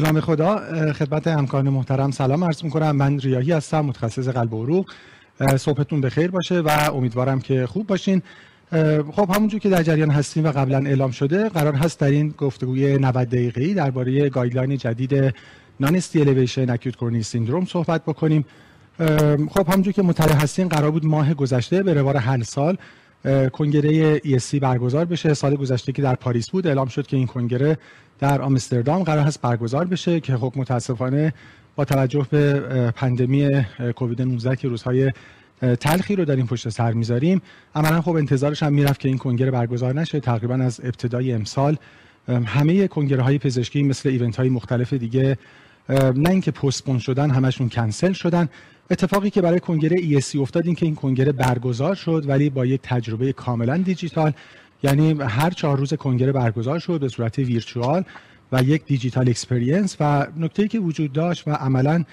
به نام خدا خدمت همکاران محترم سلام عرض می‌کنم. من ریاحی هستم متخصص قلب و عروق. صبحتون بخیر باشه و امیدوارم که خوب باشین. خب همونجور که در جریان هستیم و قبلا اعلام شده قرار هست در این گفتگوی 90 دقیقه‌ای درباره guideline جدید non-ST elevation acute coronary syndrome صحبت بکنیم. خب همونجور که مطلع هستین قرار بود ماه گذشته به روال هر سال کنگره ESC برگزار بشه. سال گذشته که در پاریس بود اعلام شد که این کنگره در آمستردام قرار هست برگزار بشه که خب متاسفانه با توجه به پندمی کووید 19 که روزهای تلخی رو در این پشت سر می‌ذاریم عملا خب انتظارش هم می‌رفت که این کنگره برگزار نشه. تقریبا از ابتدای امسال همه کنگره های پزشکی مثل ایونت های مختلف دیگه نه اینکه پستپون شدن همشون کنسل شدن. اتفاقی که برای کنگره ESC افتاد این که این کنگره برگزار شد ولی با یک تجربه کاملا دیجیتال یعنی هر چهار روز کنگره برگزار شد به صورت virtual و یک digital experience و نکته که وجود داشت و عملا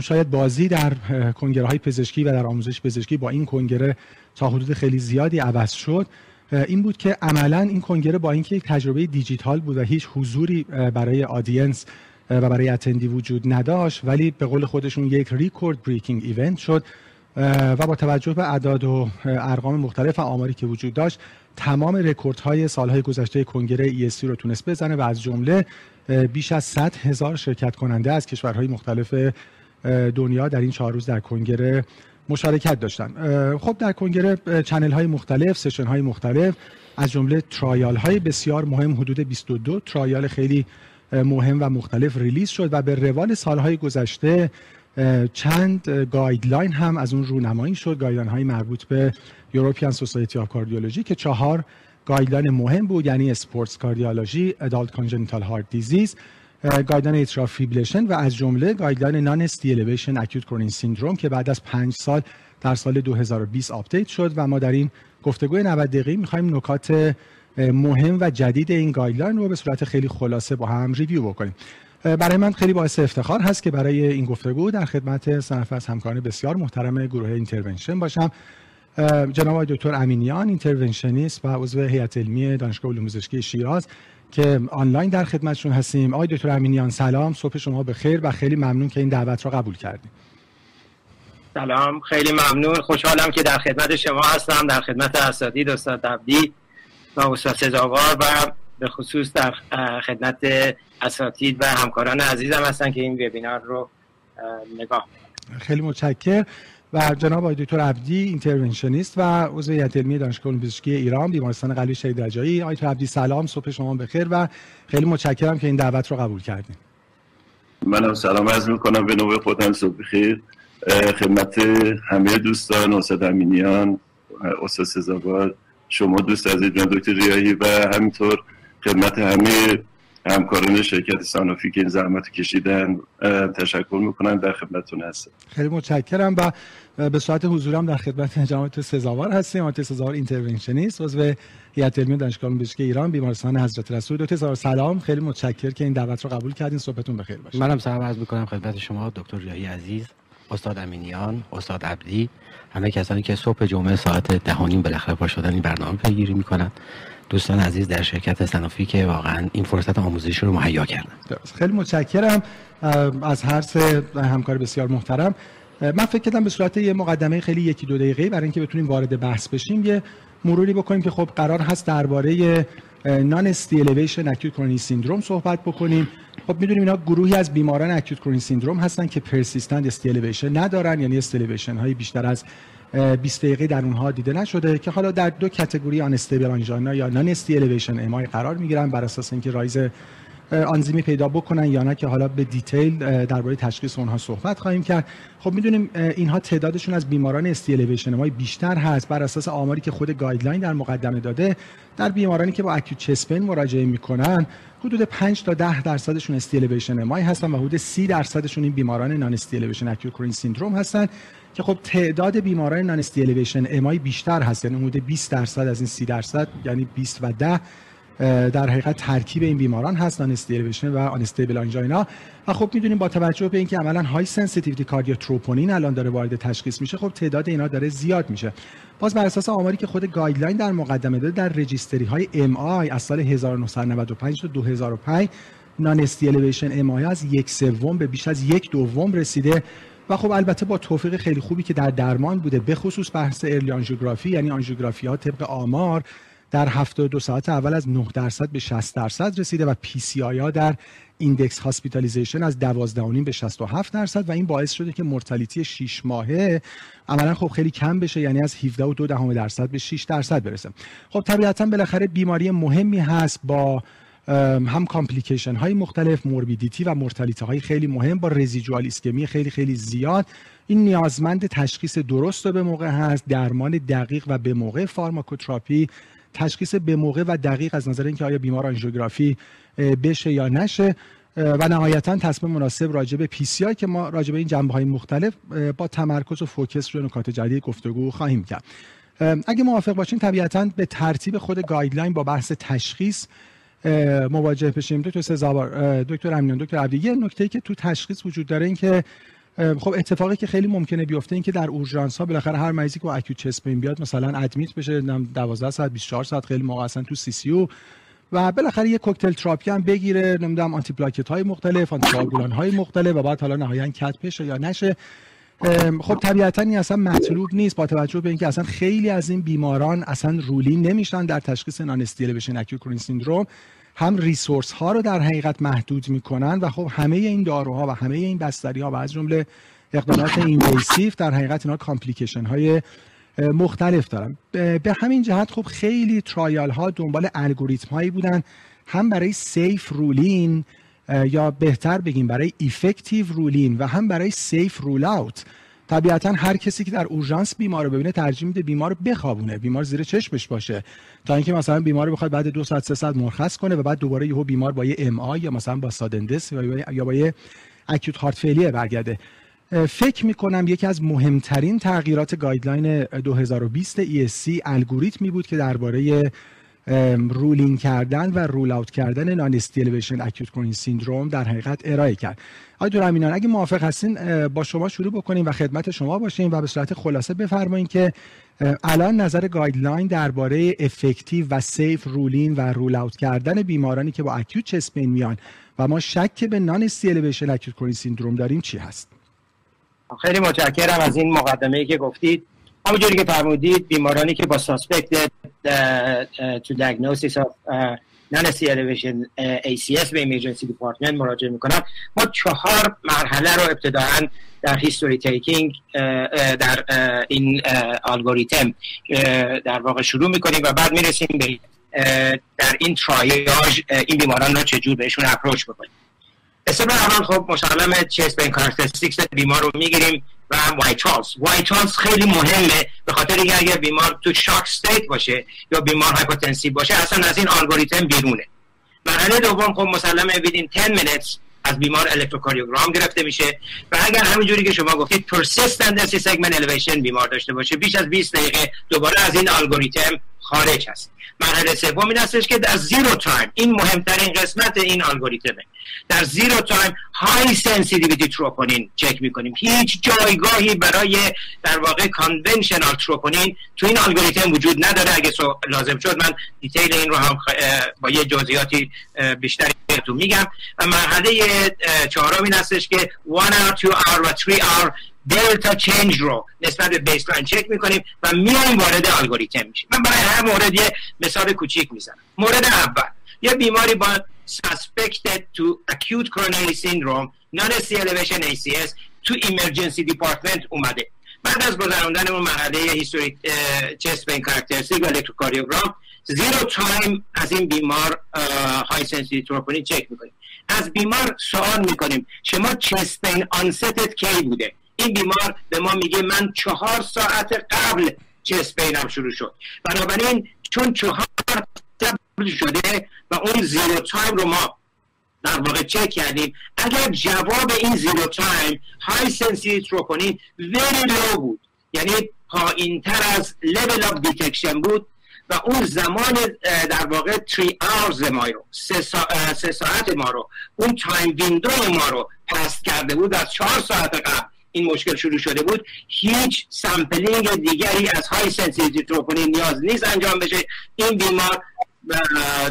شاید بازی در کنگره های پزشکی و در آموزش پزشکی با این کنگره تا حدود خیلی زیادی عوض شد. این بود که عملا این کنگره با اینکه یک تجربه دیجیتال بود و هیچ حضوری برای audience و برای attendee وجود نداشت ولی به قول خودشون یک record breaking event شد و با توجه به اعداد و ارقام مختلف و آماری که وجود داشت تمام رکوردهای سالهای گذشته کنگره ESC رو تونست بزنه و از جمله بیش از 100 هزار شرکت کننده از کشورهای مختلف دنیا در این چهار روز در کنگره مشارکت داشتن. خب در کنگره channel های مختلف session های مختلف از جمله trial های بسیار مهم حدود 22 trial خیلی مهم و مختلف release شد و به روال سالهای گذشته چند guideline هم از اون رونمایی شد. guideline های مربوط به European Society of Cardiology که چهار guideline مهم بود یعنی sports cardiology adult congenital heart disease guideline atrial fibrillation و از جمله guideline non-ST elevation acute coronary syndrome که بعد از پنج سال در سال 2020 update شد و ما در این گفتگوی 90 دقیقه‌ای می‌خوایم نکات مهم و جدید این guideline رو به صورت خیلی خلاصه با هم review بکنیم. برای من خیلی باعث افتخار هست که برای این گفتگو در خدمت سنف از همکاران بسیار محترم گروه intervention باشم. جناب دکتر امینیان interventionist و عضو هیئت علمی دانشگاه علوم پزشکی شیراز که آنلاین در خدمتشون هستیم. آقای دکتر امینیان سلام. صبح شما بخیر و خیلی ممنون که این دعوت را قبول کردین. سلام. خیلی ممنون. خوشحالم که در خدمت شما هستم در خدمت اساتید استاد عبدی و استاد سزاوار و به خصوص در خدمت اساتید و همکاران عزیزم هستن که این وبینار رو نگاه خیلی متشکر. و جناب آقای دکتر عبدی اینترونشنیست و عضو هیئت علمی دانشگاه پزشکی ایران بیمارستان قلبی شهید رجایی. آقای عبدی سلام صبح شما بخیر و خیلی متشکرم که این دعوت رو قبول کردیم منم سلام عرض می‌کنم به نوبه خودم صبح بخیر. خدمت همه دوستان استاد امینیان استاد سزاوار شما دوست عزیز جان دکتر ریاهی و همینطور خدمت همه همکاران شرکت سانوفی که این زحمت کشیدن تشکر می‌کنن در خدمتتون هستم. خیلی متشکرم و به صورت حضورم در خدمت جناب سزاوار هستیم. آقای سزاوار اینترونشنیست عضو هیئت علمی دانشگاه پزشکی ایران بیمارستان حضرت رسول. دکتر سزاوار سلام. خیلی متشکر که این دعوت رو قبول کردین. صحبتون بخیر باشه. منم سلام عرض می‌کنم خدمت شما دکتر ریاهی عزیز استاد امینیان استاد عبدی. همه کسانی که صبح جمعه ساعت دهانیم بالاخره پا شدن این برنامه پیگیری می‌کنن. دوستان عزیز در شرکت سنافی که واقعا این فرصت آموزشی رو مهیا کردن. خیلی متشکرم. از هر سه همکار بسیار محترم. من فکر کردم به صورت یه مقدمه خیلی یکی دو دقیقه برای اینکه بتونیم وارد بحث بشیم یه مروری بکنیم که خب قرار هست درباره نان استیلیویشن اکوت کرونی سیندروم صحبت بکنیم. خب می‌دونیم اینا گروهی از بیماران acute coronary syndrome هستن که persistent ST elevation ندارن یعنی ST elevation های بیشتر از 20 دقیقه در اونها دیده نشده که حالا در دو category unstable آنژینا یا non-ST elevation MI قرار می‌گیرن بر اساس اینکه rise آنزیمی پیدا بکنن یا نه که حالا به detail درباره تشخیص اونها صحبت خواهیم کرد. خب می‌دونیم اینها تعدادشون از بیماران ST elevation ما بیشتر هست بر اساس آماری که خود guideline در مقدمه داده. در بیمارانی که با acute chest pain مراجعه می‌کنن حدود 5 تا 10 درصدشون ST elevation MI هستن و حدود 30 درصدشون این بیماران non-ST elevation acute coronary syndrome هستن. که خب تعداد بیماران non-ST elevation MI بیشتر هست یعنی حدود 20 درصد از این 30 درصد یعنی 20 و 10 در حقیقت ترکیب این بیماران هست non-ST elevation و unstable آنژینا و خب می‌دونیم با توجه به اینکه عملا high sensitivity cardiac troponin الان داره وارد تشخیص میشه خب تعداد اینا داره زیاد میشه. باز بر اساس آماری که خود guideline در مقدمه داده در registry های MI از سال 1995 تا 2005 non-ST elevation MI از یک سوم به بیش از یک دوم رسیده. و خب البته با توفیق خیلی خوبی که در درمان بوده به خصوص بحث early آنژیوگرافی یعنی آنژیوگرافی ها طبق آمار در 72 ساعت اول از 9 درصد به 60 درصد رسیده و PCI ها در index hospitalization از 12 به 67 درصد و این باعث شده که mortality 6 ماهه عملا خب خیلی کم بشه یعنی از 17 و 2 دهم درصد به 6 درصد برسه. خب طبیعتا بالاخره بیماری مهمی هست با هم complication های مختلف morbidity و mortality های خیلی مهم با residual ایسکمی خیلی خیلی زیاد. این نیازمند تشخیص درست و به موقع هست درمان دقیق و به موقع pharmacotherapy. تشخیص به موقع و دقیق از نظر اینکه آیا بیمار آنژیوگرافی بشه یا نشه. و نهایتا تصمیم مناسب راجع به PCI که ما راجع به این جنبه های مختلف با تمرکز و focus روی نکات جدید گفتگو خواهیم کرد. اگه موافق باشین طبیعتا به ترتیب خود guideline با بحث تشخیص مواجه بشیم. دکتر سزاوار دکتر امینیان دکتر عبدی. یه نکته که تو تشخیص وجود داره این که خب اتفاقی که خیلی ممکنه بیفته این که در اورژانس ها بالاخره هر مریضی که acute chest pain بیاد مثلا admit بشه 12 ساعت 24 ساعت خیلی موقع اصلا تو CCU. و بالاخره یه cocktail therapy هم بگیره نمی‌دونم antiplatelet های مختلف anti های مختلف و بعد حالا نهایتا cath بشه یا نشه. خب طبیعتا این اصلا مطلوب نیست با توجه به اینکه اصلا خیلی از این بیماران اصلا rule in نمیشن در تشخیص non-ST elevation acute coronary syndrome. هم resource ها رو در حقیقت محدود می‌کنن و خب همه این داروها و همه این بستری ها و از جمله اقدامات invasive در حقیقت اینا complication های مختلف دارن. به همین جهت خب خیلی trial ها دنبال الگوریتم هایی بودن هم برای safe rule in یا بهتر بگیم برای effective rule in و هم برای safe rule out طبیعتا هر کسی که در اورژانس بیمار رو ببینه ترجیح میده بیمار رو بخوابونه بیمار زیر چشمش باشه. تا اینکه مثلا بیمار رو بخواد بعد دو ساعت سه ساعت مرخص کنه و بعد دوباره یهو بیمار با یه MI یا مثلا با sudden death یا با یه acute heart failure برگرده. فکر می‌کنم یکی از مهمترین تغییرات guideline 2020 ESC الگوریتمی بود که درباره rule in کردن و rule out کردن non-ST elevation acute coronary syndrome در حقیقت ارائه کرد. آقای دکتر امینان اگه موافق هستین با شما شروع بکنیم و خدمت شما باشیم و به صورت خلاصه بفرمایید که الان نظر guideline درباره effective و safe rule in و rule out کردن بیمارانی که با acute chest pain میان و ما شک به non-ST elevation acute coronary syndrome داریم چی هست؟ خیلی متشکرم از این مقدمه ای که گفتید. همونجوری که فرمودید بیمارانی که با suspected to diagnosis of non-ST elevation ACS به emergency department مراجعه می‌کنن ما چهار مرحله رو ابتداعا در history taking در این الگوریتم در واقع شروع می‌کنیم و بعد می‌رسیم به در این triage این بیماران رو چجور بهشون approach بکنیم. قسمت اول خب مسلم chest pain characteristics بیمار رو می‌گیریم و vitals vitals خیلی مهمه به خاطر اینکه اگر بیمار تو shock state باشه یا بیمار hypotensive باشه اصلا از این الگوریتم بیرونه. مرحله دوم خب مسلمه within 10 minutes از بیمار الکتروکاردیوگرام گرفته میشه و اگر همینجوری که شما گفتید persistent ST segment elevation بیمار داشته باشه بیش از 20 دقیقه دوباره از این الگوریتم خارج هست. مرحله سوم این هستش که در zero time این مهمترین قسمت این الگوریتمه در zero time high sensitivity troponin چک می‌کنیم. هیچ جایگاهی برای در واقع conventional troponin تو این الگوریتم وجود نداره. اگه لازم شد من detail این رو هم با یه جزئیاتی بیشتری تو میگم. و مرحله چهارم این هستش که 1 hour 2 hour و 3 hour delta change رو نسبت به baseline چک می‌کنیم و میایم وارد الگوریتم میشیم. من برای هر مورد یه مثال کوچیک می‌زنم. مورد اول یه بیماری با suspected to acute coronary syndrome non elevation ACS تو emergency department اومده. بعد از گذراندن اون مرحله history chest pain characteristic و الکتروکاردیوگرام zero time از این بیمار high sensitivity troponin چک می‌کنیم. از بیمار سوال می‌کنیم شما chest pain onset ت کی بوده؟ این بیمار به ما میگه من چهار ساعت قبل chest pain م شروع شد. بنابراین چون چهار شده و اون zero time رو ما در واقع چک کردیم اگر جواب این zero time high sensitive troponin very low بود. یعنی پایین تر از level of detection بود و اون زمان در واقع 3 hours ما رو سه, ساعت ما رو اون time window ما رو pass کرده بود از چهار ساعت قبل. این مشکل شروع شده بود هیچ sampling دیگری از high sensitive troponin نیاز نیست انجام بشه. این بیمار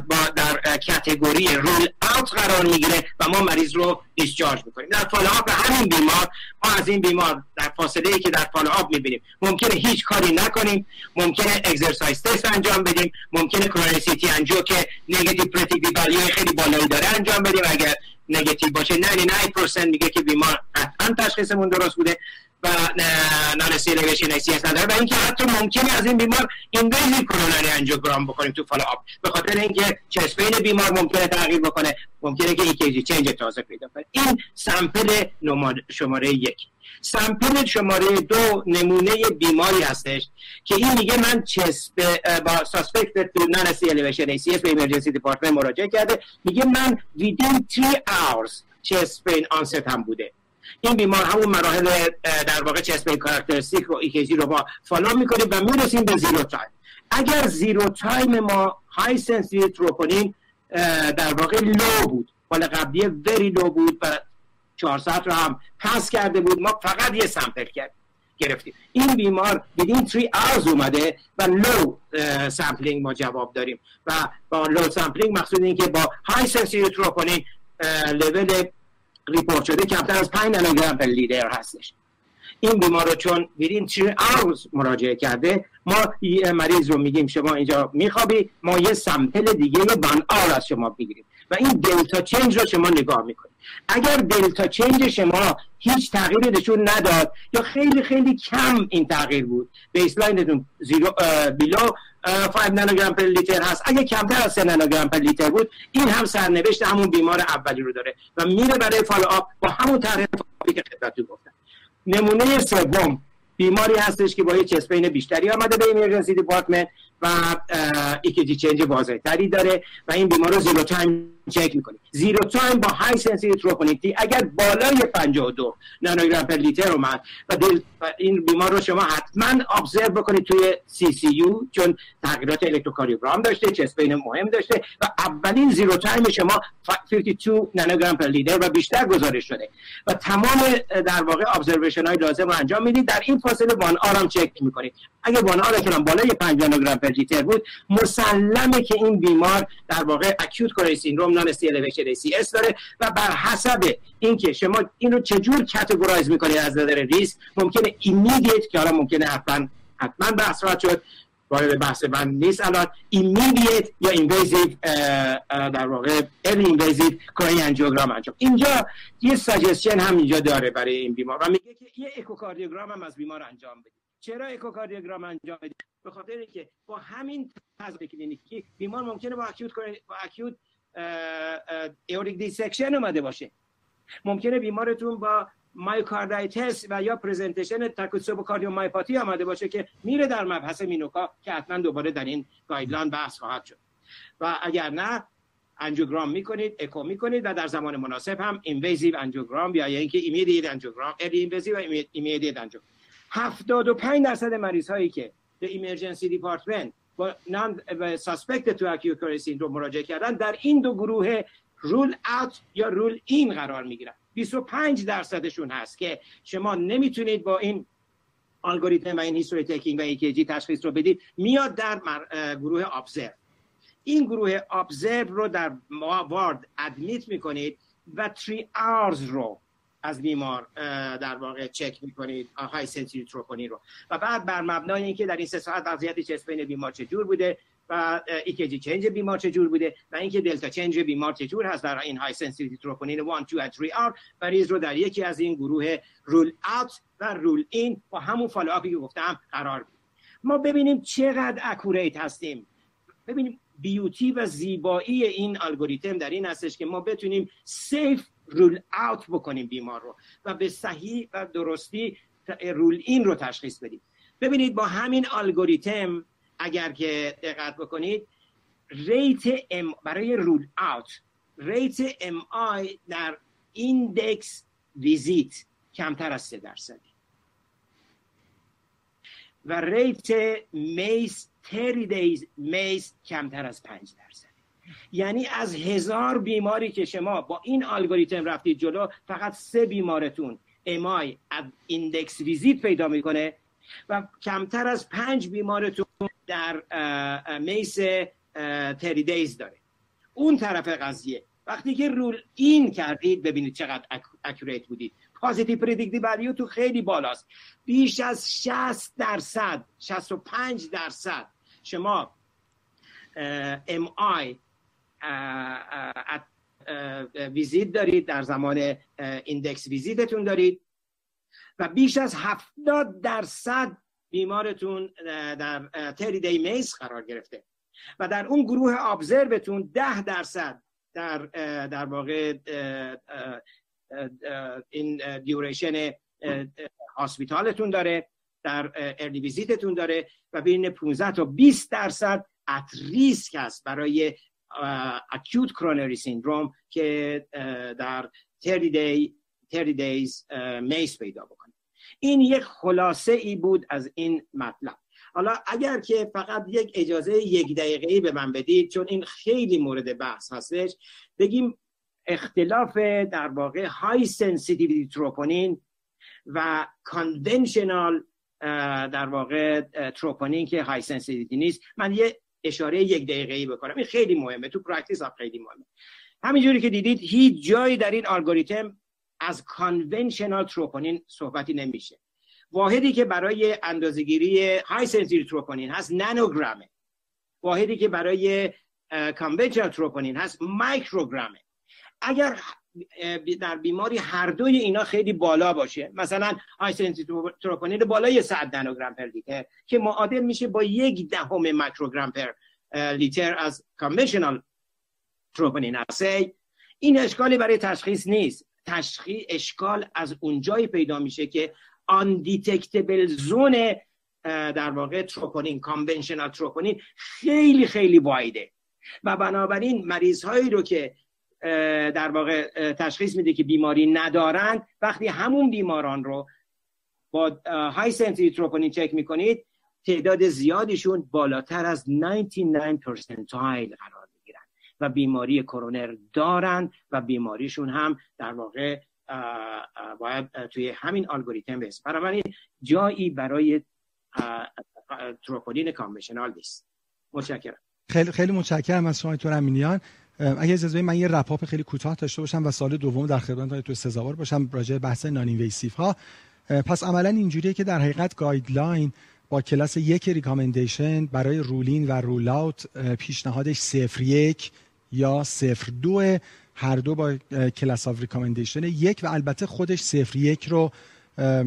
با در category rule out قرار می‌گیره و ما مریض رو discharge می‌کنیم. در follow-up همین بیمار ما از این بیمار در فاصله ای که در follow-up می‌بینیم ممکنه هیچ کاری نکنیم ممکنه exercise test انجام بدیم ممکنه coronary CT angio که negative predictive خیلی بالایی داره انجام بدیم. اگر نگاتیو باشه. 99% میگه که بیمار قطعا تشخیصمون درست بوده و non-ST elevation ACS نداره. و اینکه حتی ممکنه از این بیمار invasive coronary angiogram بکنیم تو follow-up. به خاطر اینکه chest pain بیمار ممکنه تغییر بکنه. ممکنه که ECG change تازه پیدا کنه. این sample شماره یک. sample شماره دو نمونه بیماری هستش که این میگه من chest pain با suspected to non-ST elevation ACS emergency department مراجعه کرده. میگه من within 3 hours chest pain onset م بوده. این بیمار همون مراحل در واقع chest pain characteristic رو ECG رو با follow می‌کنیم و می‌رسیم به zero time اگر zero time ما high sensitive troponin در واقع low بود. حال قبلی very low بود و 4 hours رو هم pass کرده بود. ما فقط یه sample کرد گرفتیم. این بیمار within 3 hours اومده و low sampling ما جواب داریم. و با low sampling مقصود این که با high sensitive troponin level report شده کمتر از 5 نانوگرم per لیتر هستش. این بیمار رو چون within 3 hours مراجعه کرده ما مریض رو میگیم شما اینجا میخوابی ما یه sample دیگه one hour از شما بگیریم و این delta change رو شما نگاه می‌کنید. اگر delta change شما هیچ تغییری نشون نداد یا خیلی خیلی کم این تغییر بود baseline تون zero below 5 نانوگرم per لیتر هست. اگه کمتر از 3 نانوگرم per لیتر بود این هم سرنوشت همون بیمار اولی رو داره و میره برای follow-up با همون طرح که خدمتتون گفتم. نمونه سوم بیماری هستش که با یه chest pain بیشتری آمده به emergency department و ECG change واضح تری داره و این بیمار رو zero time چک می‌کنید zero time با high sensitivity troponin تی اگر بالای 52 نانوگرم per لیتر اومد و, این بیمار رو شما حتما observe بکنید توی CCU چون تغییرات electrocardiogram داشته chest pain مهم داشته و اولین zero time شما 52 نانوگرم per لیتر و بیشتر گزارش شده. و تمام در واقع observation های لازم رو انجام می‌دید. در این فاصله one hour هم چک می‌کنید. اگر one hour که بالای 5 نانوگرم per لیتر بود مسلمه که این بیمار در واقع acute coronary syndrome non-ST ACS داره و بر حسب اینکه شما این رو چجور categorize می‌کنید از نظر ریسک ممکنه immediate که حالا ممکنه حتما حتما بحث شد وارد بحث من نیست الان immediate یا invasive در واقع early invasive کاری انجیوگرام انجام. اینجا یه suggestion هم اینجا داره برای این بیمار و میگه که یه اکوکاردیوگرام هم از بیمار انجام بدید چرا اکوکاردیوگرام انجام بدید به خاطر اینکه با همین فاز کلینیکی بیمار ممکنه با acute با acute aortic dissection اومده باشه. ممکنه بیمارتون با myocarditis و یا presentation takotsubo cardiomyopathy آمده باشه که میره در مبحث MINOCA که حتما دوباره در این guideline بحث خواهد شد. و اگر نه angiogram می‌کنید اکو می‌کنید و در زمان مناسب هم invasive angiogram یا اینکه immediate angiogram invasive و immediate angiogram 75 درصد مریض هایی که به emergency department با نام suspect to acute syndrome مراجعه کردن در این دو گروه rule out یا rule in قرار می‌گیرن. 25 درصدشون هست که شما نمی‌تونید با این الگوریتم و این history taking و ECG تشخیص رو بدید میاد در گروه observe این گروه observe رو در ward admit می‌کنید و 3 hours رو از بیمار در واقع چک می‌کنید high sensitivity troponin رو. و بعد بر مبنای اینکه در این سه ساعت وضعیت chest pain بیمار چجور بوده و ECG change بیمار چجور بوده و اینکه delta change بیمار چجور هست در این high sensitivity troponin 1 2 و 3 hour مریض رو در یکی از این گروه rule out و rule in با همون flow که گفتم قرار بدیم ما ببینیم چقدر accurate هستیم. ببینیم beauty و زیبایی این الگوریتم در این هستش که ما بتونیم safe rule out بکنیم بیمار رو و به صحیح و درستی rule in رو تشخیص بدیم. ببینید با همین الگوریتم اگر که دقت بکنید rate MI برای rule out rate MI در index visit کمتر از 3 درصد. و rate MACE 30 days MACE کمتر از 5 درصد. یعنی از هزار بیماری که شما با این الگوریتم رفتید جلو فقط سه بیمارتون MI از index visit پیدا می‌کنه و کمتر از پنج بیمارتون در MACE thirty days داره. اون طرف قضیه. وقتی که rule in کردید ببینید چقدر accurate بودید. positive predictive value تو خیلی بالاست. بیش از 60 درصد 65 درصد شما MI ویزیت دارید در زمان index visit تون دارید و بیش از 70 درصد بیمارتون در thirty day MACE قرار گرفته و در اون گروه observe تون 10 درصد در در واقع این duration hospital تون داره در early visit تون داره و بین 15 تا 20 درصد at risk است برای acute coronary syndrome که در 30 day 30 days MACE پیدا بکنه. این یک خلاصه ای بود از این مطلب. حالا اگر که فقط یک اجازه یک دقیقه ای به من بدید چون این خیلی مورد بحث هستش بگیم اختلاف در واقع high sensitivity troponin و conventional در واقع تروپونین که high sensitivity نیست. من یه اشاره یک دقیقه ای بکنم. این خیلی مهمه. تو practice هم خیلی مهمه. همینجوری که دیدید هیچ جایی در این الگوریتم از conventional troponin صحبتی نمیشه. واحدی که برای اندازهگیری high sensitivity troponin هست نانوگرامه. واحدی که برای conventional troponin هست مایکروگرامه اگر در بیماری هر دوی اینا خیلی بالا باشه. مثلا تروپونین بالای 100 نانوگرم per لیتر که معادل میشه با یک دهم مایکروگرم per لیتر از conventional troponin assay این اشکالی برای تشخیص نیست. تشخیص اشکال از اونجایی پیدا میشه که undetectable zone در واقع troponin conventional troponin خیلی خیلی wide ه و بنابراین مریض هایی رو که در واقع تشخیص میده که بیماری ندارن. وقتی همون بیماران رو با high sensitivity troponin چک می‌کنید تعداد زیادیشون بالاتر از 99 percentile قرار می‌گیرن و بیماری کرونر دارن و بیماریشون هم در واقع باید توی همین الگوریتم بس بنابراین جایی برای troponin conventional نیست. متشکرم. خیلی خیلی متشکرم از شما دکتر امینیان. اگه اجازه من یه wrap up خیلی کوتاه داشته باشم و سوال دوم در خدمت تو سزاوار باشم راجع بحث non-invasive ها پس عملا اینجوریه که در حقیقت guideline با کلاس یک recommendation برای rule in و rule out پیشنهادش صفر یک یا صفر دو هر دو با class of recommendation یک و البته خودش صفر یک رو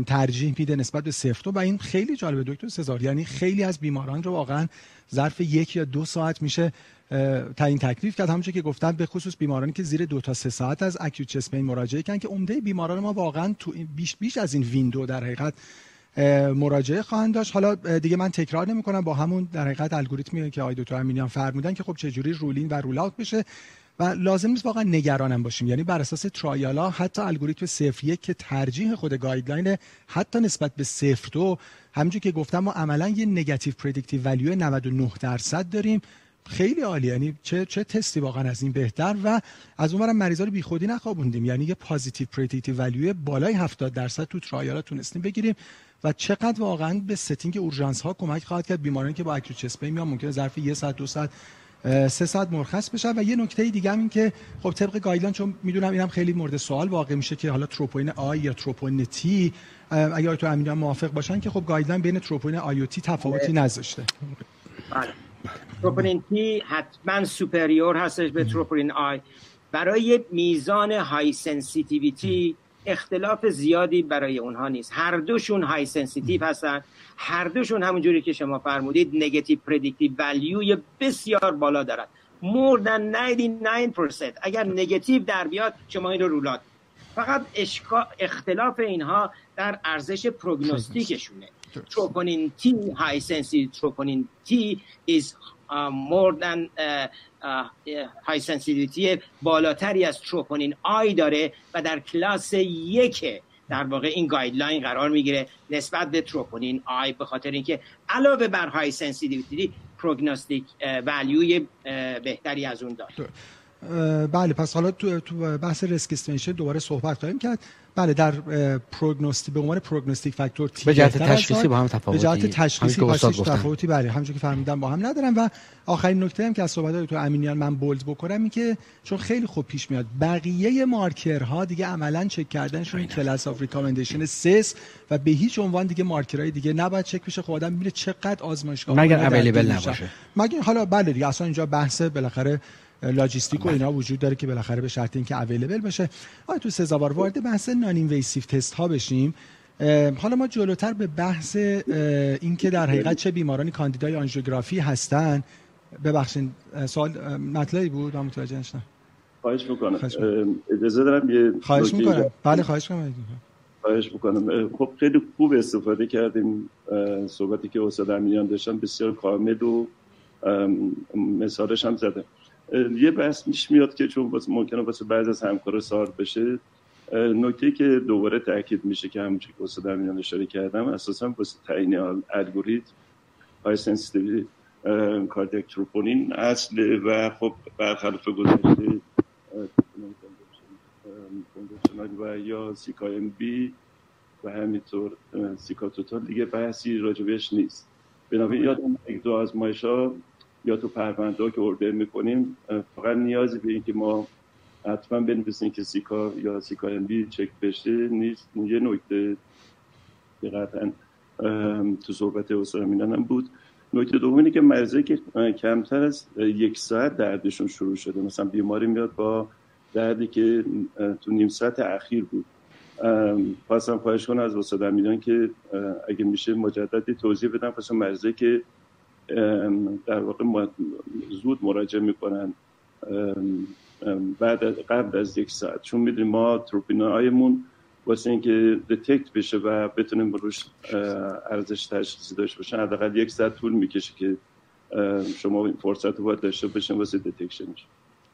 ترجیح میده نسبت به دو. و این خیلی جالبه دکتر سزار. یعنی خیلی از بیماران رو واقعا ظرف یک یا دو ساعت میشه تعیین تکلیف کرد. همونجوری که گفتم به خصوص بیمارانی که زیر دو تا سه ساعت از acute chest مراجعه کردن که عمده بیماران ما واقعا تو بیش بیش از این window در حقیقت مراجعه خواهند داشت. حالا دیگه من تکرار نمی کنم با همون در حقیقت الگوریتمی که آقای دکتر امینیان فرمودن که خب چجوری rule in و rule out بشه. و لازم نیست واقعا نگرانم باشیم. یعنی بر اساس trial ا حتی الگوریتم صفر یک که ترجیح خود guideline حتی نسبت به صفر دو همونجور که گفتم ما عملا یه negative predictive value 99 درصد داریم. خیلی عالی یعنی چه چه تستی واقعا از این بهتر و از اونورم مریضا رو بیخودی نخوابوندیم. یعنی یه positive predictive value بالای 70 درصد تو trial تونستیم بگیریم و چقدر واقعا به setting اورژانس ها کمک خواهد کرد. بیمارانی که با acute chest میان ممکنه ظرف یه ساعت دو ساعت سه ساعت مرخص بشن و یه نکته دیگه هم این که خب طبق guideline چون می‌دونم اینم خیلی مورد سوال واقع میشه که حالا troponin I یا troponin T اگر دکتر امینیان موافق باشن که خب guideline بین troponin I و T تفاوتی نذاشته. بله. T حتما superior هستش به troponin I. برای میزان high sensitivity اختلاف زیادی برای اونها نیست. هر دوشون high sensitive هستن. هر دوشون همونجوری که شما فرمودید negative predictive value ی بسیار بالا دارد more than 99% اگر نگاتیو در بیاد شما این رو rule out فقط اختلاف اینها در ارزش prognostic شونه troponin T high sensi troponin T is more than high sensitivity بالاتری از troponin I داره و در کلاس یک در واقع این guideline قرار می‌گیره نسبت به troponin I به خاطر اینکه علاوه بر high sensitivity prognostic value ی بهتری از اون داره. بله پس حالا تو, بحث ریسک دوباره صحبت خواهیم کرد. بله در prognostic به عنوان prognostic factor T به جهت تشخیصی با هم تفاوتی. به جهت تشخیصی تفاوتی بله همونجوری که فرمودید با هم ندارن و آخرین نکته هم که از صحبت دکتر امینیان من bold بکنم این که چون خیلی خوب پیش میاد بقیه مارکرها دیگه عملا چک کردنشون class of recommendation سه س و به هیچ عنوان دیگه مارکرهای دیگه نباید چک بشه. خب آدم میره چقدر آزمایشگاه مگر available نباشه. مگر حالا بله دیگه اصلا اینجا بحث بالاخره لاجیستیک و اینا وجود داره که بالاخره به شرط اینکه available باشه آیا تو سزاوار وارد بحث non-invasive تست ها بشیم حالا ما جلوتر به بحث اینکه در حقیقت چه بیمارانی کاندیدای آنژیوگرافی هستن. ببخشید سوال مطلبی بود؟ من متوجه نشدم. خواهش می‌کنم. اجازه دارم یه خواهش می‌کنم. بله خواهش می‌کنم. خواهش می‌کنم. خب خیلی خوب استفاده کردیم صحبتی که استاد امیان داشتن. بسیار کامل و مثالش هم زده. یه بحث میش میاد که چون ممکنه واسه بعض از همکارا سال بشه نکته که دوباره تاکید میشه که همونجوری که استاد امیان اشاره کردم اساسا واسه تعیین الگوریتم های سنسیتیوی کاردیاک تروپونین اصل و خب برخلاف گذشته و یا سیکا بی و همینطور سیکا توتال دیگه بحثی راجبش نیست. بنابراین یادم یک دو آزمایش ها یا تو پرونده که اوردر می‌کنیم فقط نیازی به اینکه ما حتما بنویسیم که سیکا یا سیکا بی چک بشه نیست. یه نکته که قطعا تو صحبت استاد هم بود. نکته دومی که مریضایی که کمتر از یک ساعت دردشون شروع شده. مثلا بیماری میاد با دردی که تو نیم ساعت اخیر بود. خواستم خواهش کنم از استاد امیدان که اگه میشه مجددی توضیح بدم. واسه مریضایی که در واقع زود مراجعه می‌کنن. بعد قبل از یک ساعت. چون می‌دونیم ما تروپینا هایمون واسه اینکه detect بشه و بتونیم روش ارزش تشخیصی داشته باشن حداقل یک ساعت طول می‌کشه که شما فرصت رو باید داشته باشین واسه detection ش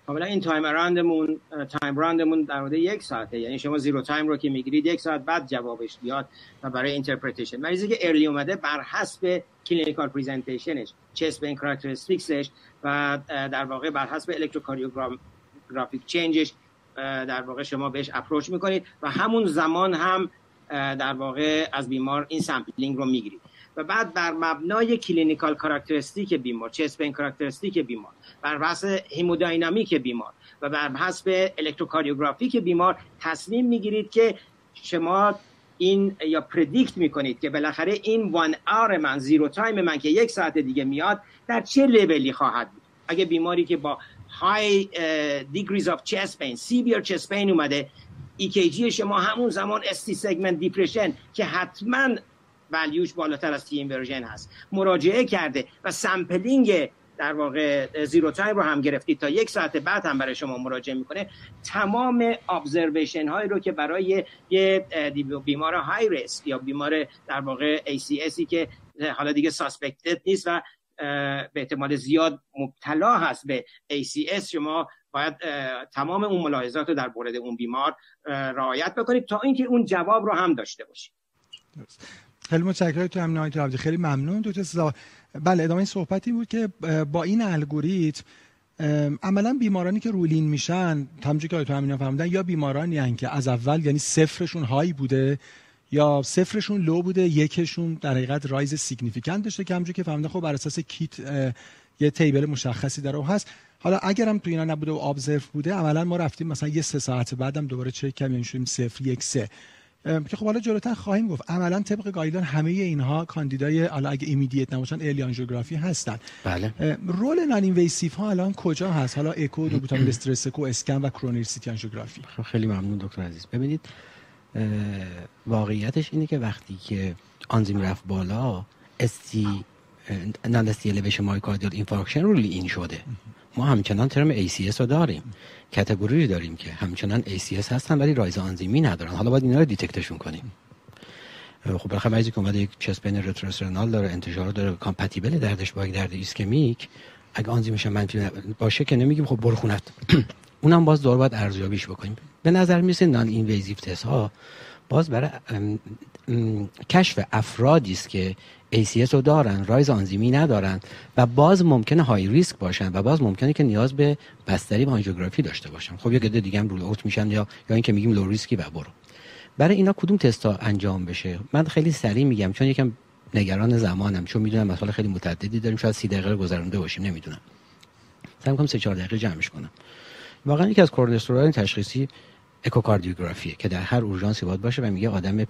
کاملا این time روندمون time روندمون در مورد یک ساعته. یعنی شما zero time رو که می‌گیرید یک ساعت بعد جوابش بیاد و برای interpretation مریضی که early اومده بر حسب clinical presentation ش chest pain characteristics ش و در واقع بر حسب electrocardiographic change ش در واقع شما بهش approach می‌کنید و همون زمان هم در واقع از بیمار این sampling رو می‌گیرید. و بعد بر مبنای clinical characteristic بیمار chest pain characteristic بیمار بر حسب hemodynamic بیمار و بر حسب electrocardiographic بیمار تصمیم می‌گیرید که شما این یا predict می‌کنید که بالاخره این one hour من zero time من که یک ساعت دیگه میاد در چه لولی خواهد بود. اگه بیماری که با high degrees of chest pain severe chest pain اومده EKG شما همون زمان ST segment depression که حتما value ش بالاتر از T inversion هست. مراجعه کرده و sampling در واقع zero time رو هم گرفتید تا یک ساعت بعد هم برای شما مراجعه می‌کنه. تمام observation هایی رو که برای یه بیمار high risk یا بیمار در واقع ACS ی که حالا دیگه ساسپکتد نیست و به احتمال زیاد مبتلا هست به ACS شما باید تمام اون ملاحظات رو در مورد اون بیمار رعایت بکنید تا اینکه اون جواب رو هم داشته باشید. خیلی متشکرم تو امین خیلی ممنون دو بله ادامه صحبتی بود که با این الگوریتم عملا بیمارانی که رولین میشن همونجوری که تو همین فهمیدن یا بیمارانی هن که از اول یعنی صفرشون های بوده یا صفرشون low بوده یکشون در حقیقت rise significant داشته که همونجوری که فرمودن خب بر اساس کیت یه table مشخصی داره و هست. حالا اگرم تو اینا نبوده و observe بوده عملا ما رفتیم مثلا یه سه ساعت بعدم دوباره چک کردیم یعنی شدیم صفر یک سه. که خب حالا جلوتر خواهیم گفت. عملا طبق guideline همه اینها کاندیدای حالا اگه immediate نباشن early آنژیوگرافی هستن. بله. role non-invasive ها الان کجا هست؟ حالا اکو dobutamine stress echo اسکن و coronary CT angiography خب خیلی ممنون دکتر عزیز. ببینید واقعیتش اینه که وقتی که آنزیم رفت بالا ST non-ST myocardial infarction رو این شده. ما همچنان term ACS رو داریم. category داریم که همچنان ACS هستن ولی rise آنزیمی ندارن. حالا باید اینا رو detect شون کنیم. خب بالاخره مریضی که اومده یک chest pain retrosternal داره انتشار داره compatible دردش با یک درد ایسکمیک اگه آنزیمش منفی باشه که نمیگیم خب برو اونم باز دور باید ارزیابیش بکنیم. به نظر میرسه non-invasive test ها باز برای کشف افرادی است که ACS رو دارن rise آنزیمی ندارن و باز ممکنه high risk باشن و باز ممکنه که نیاز به بستری و آنژیوگرافی داشته باشن. خب یه عده دیگه هم rule out میشن یا یا اینکه میگیم low risk ی و برو. برای اینا کدوم تستا انجام بشه؟ من خیلی سریع میگم چون یکم نگران زمانم چون می‌دونم مسائل خیلی متعددی داریم شاید 30 دقیقه گذرونده باشیم نمی‌دونم. سعی می‌کنم 3 4 دقیقه جمعش کنم. واقعا یکی از cornerstone تشخیصی اکوکاردیوگرافیه که در هر اورژانسی باید باشه و میگه آدم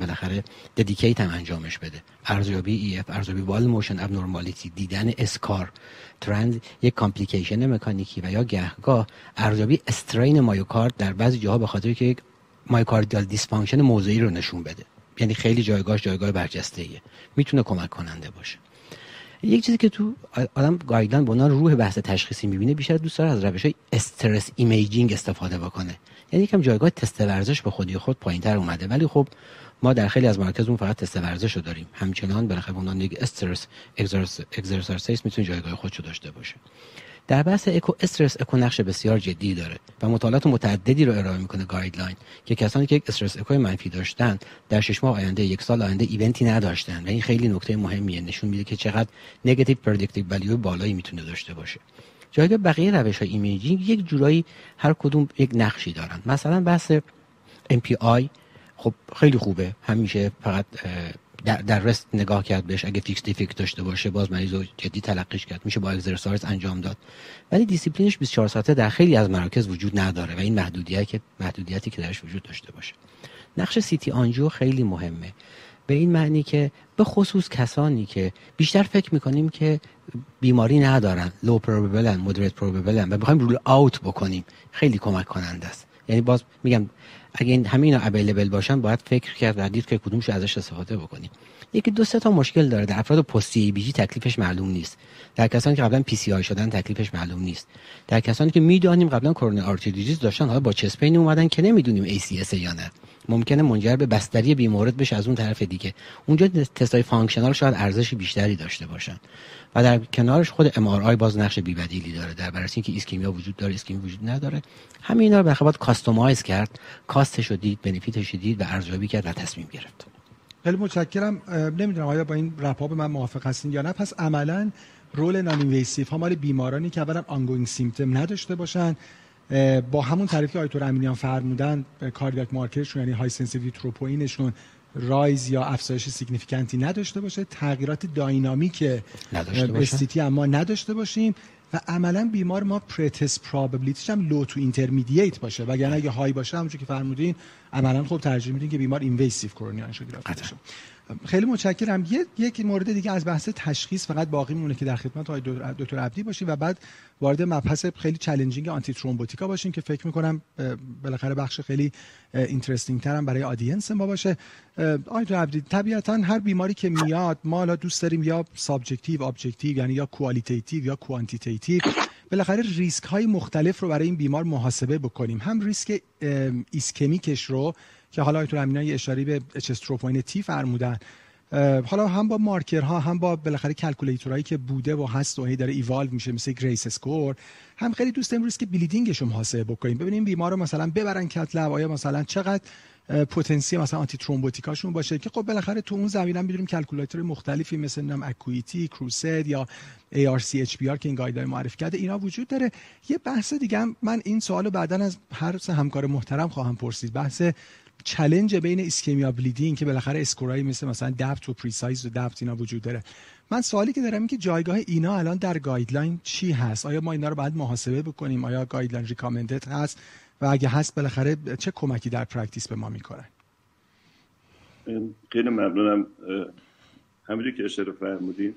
بالاخره dedicate هم انجامش بده. ارزیابی EF ارزیابی wall motion abnormality دیدن scar. trend یک complication مکانیکی و یا گهگاه ارزیابی strain مایوکارد در بعضی جاها به خاطر که یک myocardial dysfunction موضعی رو نشون بده. یعنی خیلی جایگاهش جایگاه برجسته ایه می‌تونه کمک کننده باشه. یک چیزی که تو آدم guideline به روح بحث تشخیصی می‌بینه بیشتر دوست داره از روش های stress imaging استفاده بکنه. یعنی یکم جایگاه تست ورزش به خودی خود پایینتر اومده. ولی خب ما در خیلی از مراکز اون فقط تست ورزش رو داریم. همچنان بالاخره اونها یک stress exercise می‌تونه جایگاه خودشو داشته باشه. در بحث اکو stress echo نقش بسیار جدی داره و مطالعات متعددی رو ارائه می‌کنه guideline که کسانی که یک stress echo منفی داشتن در شش ماه آینده یک سال آینده event ی نداشتن. و این خیلی نکته مهمیه. نشون میده که چقدر negative predictive value بالایی می‌تونه داشته باشه. جایگاه بقیه روش های imaging یک جورایی هر کدوم یک نقشی دارن. مثلا بحث MPI خب خیلی خوبه. همیشه فقط در, در rest نگاه کرد بهش اگه fixed defect داشته باشه باز مریض رو جدی تلقیش کرد. میشه با exercise انجام داد. ولی دیسیپلینش 24 ساعته در خیلی از مراکز وجود نداره و این محدودیتی که محدودیتی که درش وجود داشته باشه. نقش CT angio خیلی مهمه. به این معنی که به خصوص کسانی که بیشتر فکر می‌کنیم که بیماری ندارن low probable ن moderate probable ن و بخوایم rule out بکنیم. خیلی کمک کننده است. یعنی باز میگم اگه این همه اینا available باشن باید فکر کرد و دید که کدومش ازش استفاده بکنیم. یکی دو سه تا مشکل داره. در افراد post CABG تکلیفش معلوم نیست. در کسانی که قبلا PCI شدن تکلیفش معلوم نیست. در کسانی که می‌دانیم قبلا coronary artery داشتن حالا با chest pain اومدن که نمی‌دونیم ACS یا نه. ممکنه منجر به بستری بیمورد بشه از اون طرف دیگه. اونجا تستای functional شاید ارزش بیشتری داشته باشن. و در کنارش خود MRI باز نقش بی‌بدیلی داره. در بررسی اینکه ischemia وجود داره ایسکمی وجود نداره. همه اینا رو باید customize کرد. cost ش رو دید benefit ش دید و ارزیابی کرد و تصمیم گرفت. خیلی متشکرم. نمی‌دونم آیا با این wrap up من موافق هستین یا نه. پس عملا role non-invasive ها مال بیمارانی که اولا ongoing symptom نداشته باشن. با همون تعریف که آقای دکتر امینیان فرمودن cardiac marker شون یعنی high sensitivity troponin شون rise یا افزایش significant ی نداشته باشه تغییرات dynamic ST-T اما نداشته باشیم و عملا بیمار ما pretest probability ش هم low to intermediate باشه. وگرنه اگه high باشه همونجوری که فرمودین عملا خب ترجیح میدین که بیمار invasive coronary angio شده خیلی متشکرم. یک مورد دیگه از بحث تشخیص فقط باقی مونده که در خدمت آقای دکتر عبدی باشیم و بعد وارد مبحث خیلی challenging antithrombotic ا باشیم که فکر می‌کنم بالاخره بخش خیلی interesting تری برای audience ما باشه. آقای دکتر عبدی طبیعتا هر بیماری که میاد ما حالا دوست داریم یا subjective objective یعنی یا qualitative یا quantitative بالاخره ریسک های مختلف رو برای این بیمار محاسبه بکنیم. هم ریسک ایسکمیکش رو که حالا آیتور امینا یه اشاره به hs-troponin T فرمودن. حالا هم با مارکرها هم با بالاخره calculator هایی که بوده و هست و هی داره ایوالو میشه مثل GRACE score هم خیلی دوست داریم ریسک bleeding ش رو محاسبه بکنیم. ببینیم بیمار رو مثلا ببرن cath lab آیا مثلا چقدر پتانسیل مثلا antithrombotic اشون باشه که خب بالاخره تو اون زمینه می‌دونیم calculator مختلفی مثل نم ACUITY CRUSADE یا ARC-HBR که این guideline معرفی کرده اینا وجود داره. یه بحث دیگه من این سوالو بعدا از هر همکار محترم خواهم پرسید. بحث challenge بین ischemia bleeding که بالاخره score ایی مثل مثلا DAPT و PRECISE و DAPT اینا وجود داره. من سوالی که دارم این که جایگاه اینا الان در guideline چی هست؟ آیا ما اینا رو باید محاسبه بکنیم؟ آیا guideline recommended هست؟ و اگه هست بالاخره چه کمکی در practice به ما می‌کنن خیلی ممنونم. همونجوری که اشاره فرمودین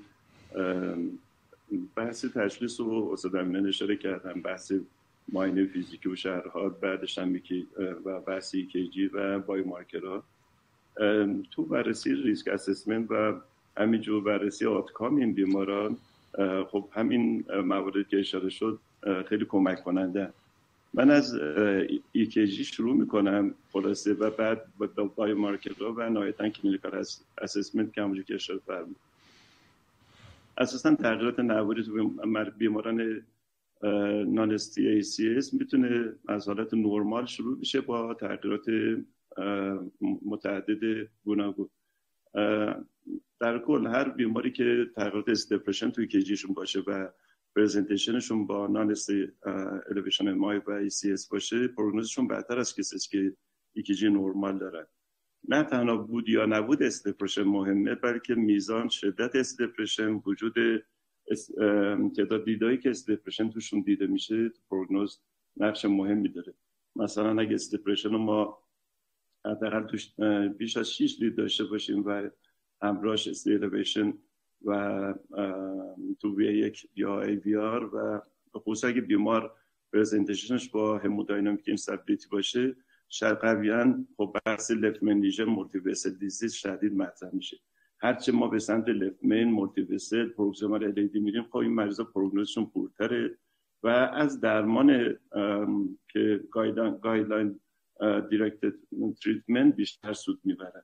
بحث تشخیص و استاد امینان اشاره کردم بحث معاینه فیزیکی و شرح حال بعدش هم و بحث ایکیجی و بای ها تو بررسی risk assessment و همینجور بررسی outcome این بیماران خب همین موارد که اشاره شد خیلی کمک کننده من از ECG شروع می‌کنم خلاصه و بعد با بای ها و نهایتا clinical assessment که همونجور که اشاره فرمود. اساسا تغییرات نواری تو بیماران non-ST می‌تونه از حالت نرمال شروع بشه با تغییرات متعدد گوناگون. در کل هر بیماری که تغییرات ST depression توی ECG شون باشه و presentation شون با non-ST elevation MI و ACS باشه prognosis شون بهتر از کسی که ECG نرمال دارن. نه تنها بود یا نبود ST depression مهمه بلکه میزان شدت ST depression وجود تعداد lead ایی که ST depression توشون دیده میشه تو پروگنوز نقش مهمی داره. مثلا اگه ST depression ما حداقل توش بیش از 6 lead داشته باشیم و همراهش ST elevation و تو V یک یا aVR و خصوصا اگه بیمار presentation ش با hemodynamic instability باشه شاید قویا خب بحث left main lesion multivessel disease شدید مطرح میشه. هرچه ما به سمت left main multivessel proximal LAD میریم خب این مریضا پروگنوزشون poor تره و از درمان که guideline directed treatment بیشتر سود می‌برن.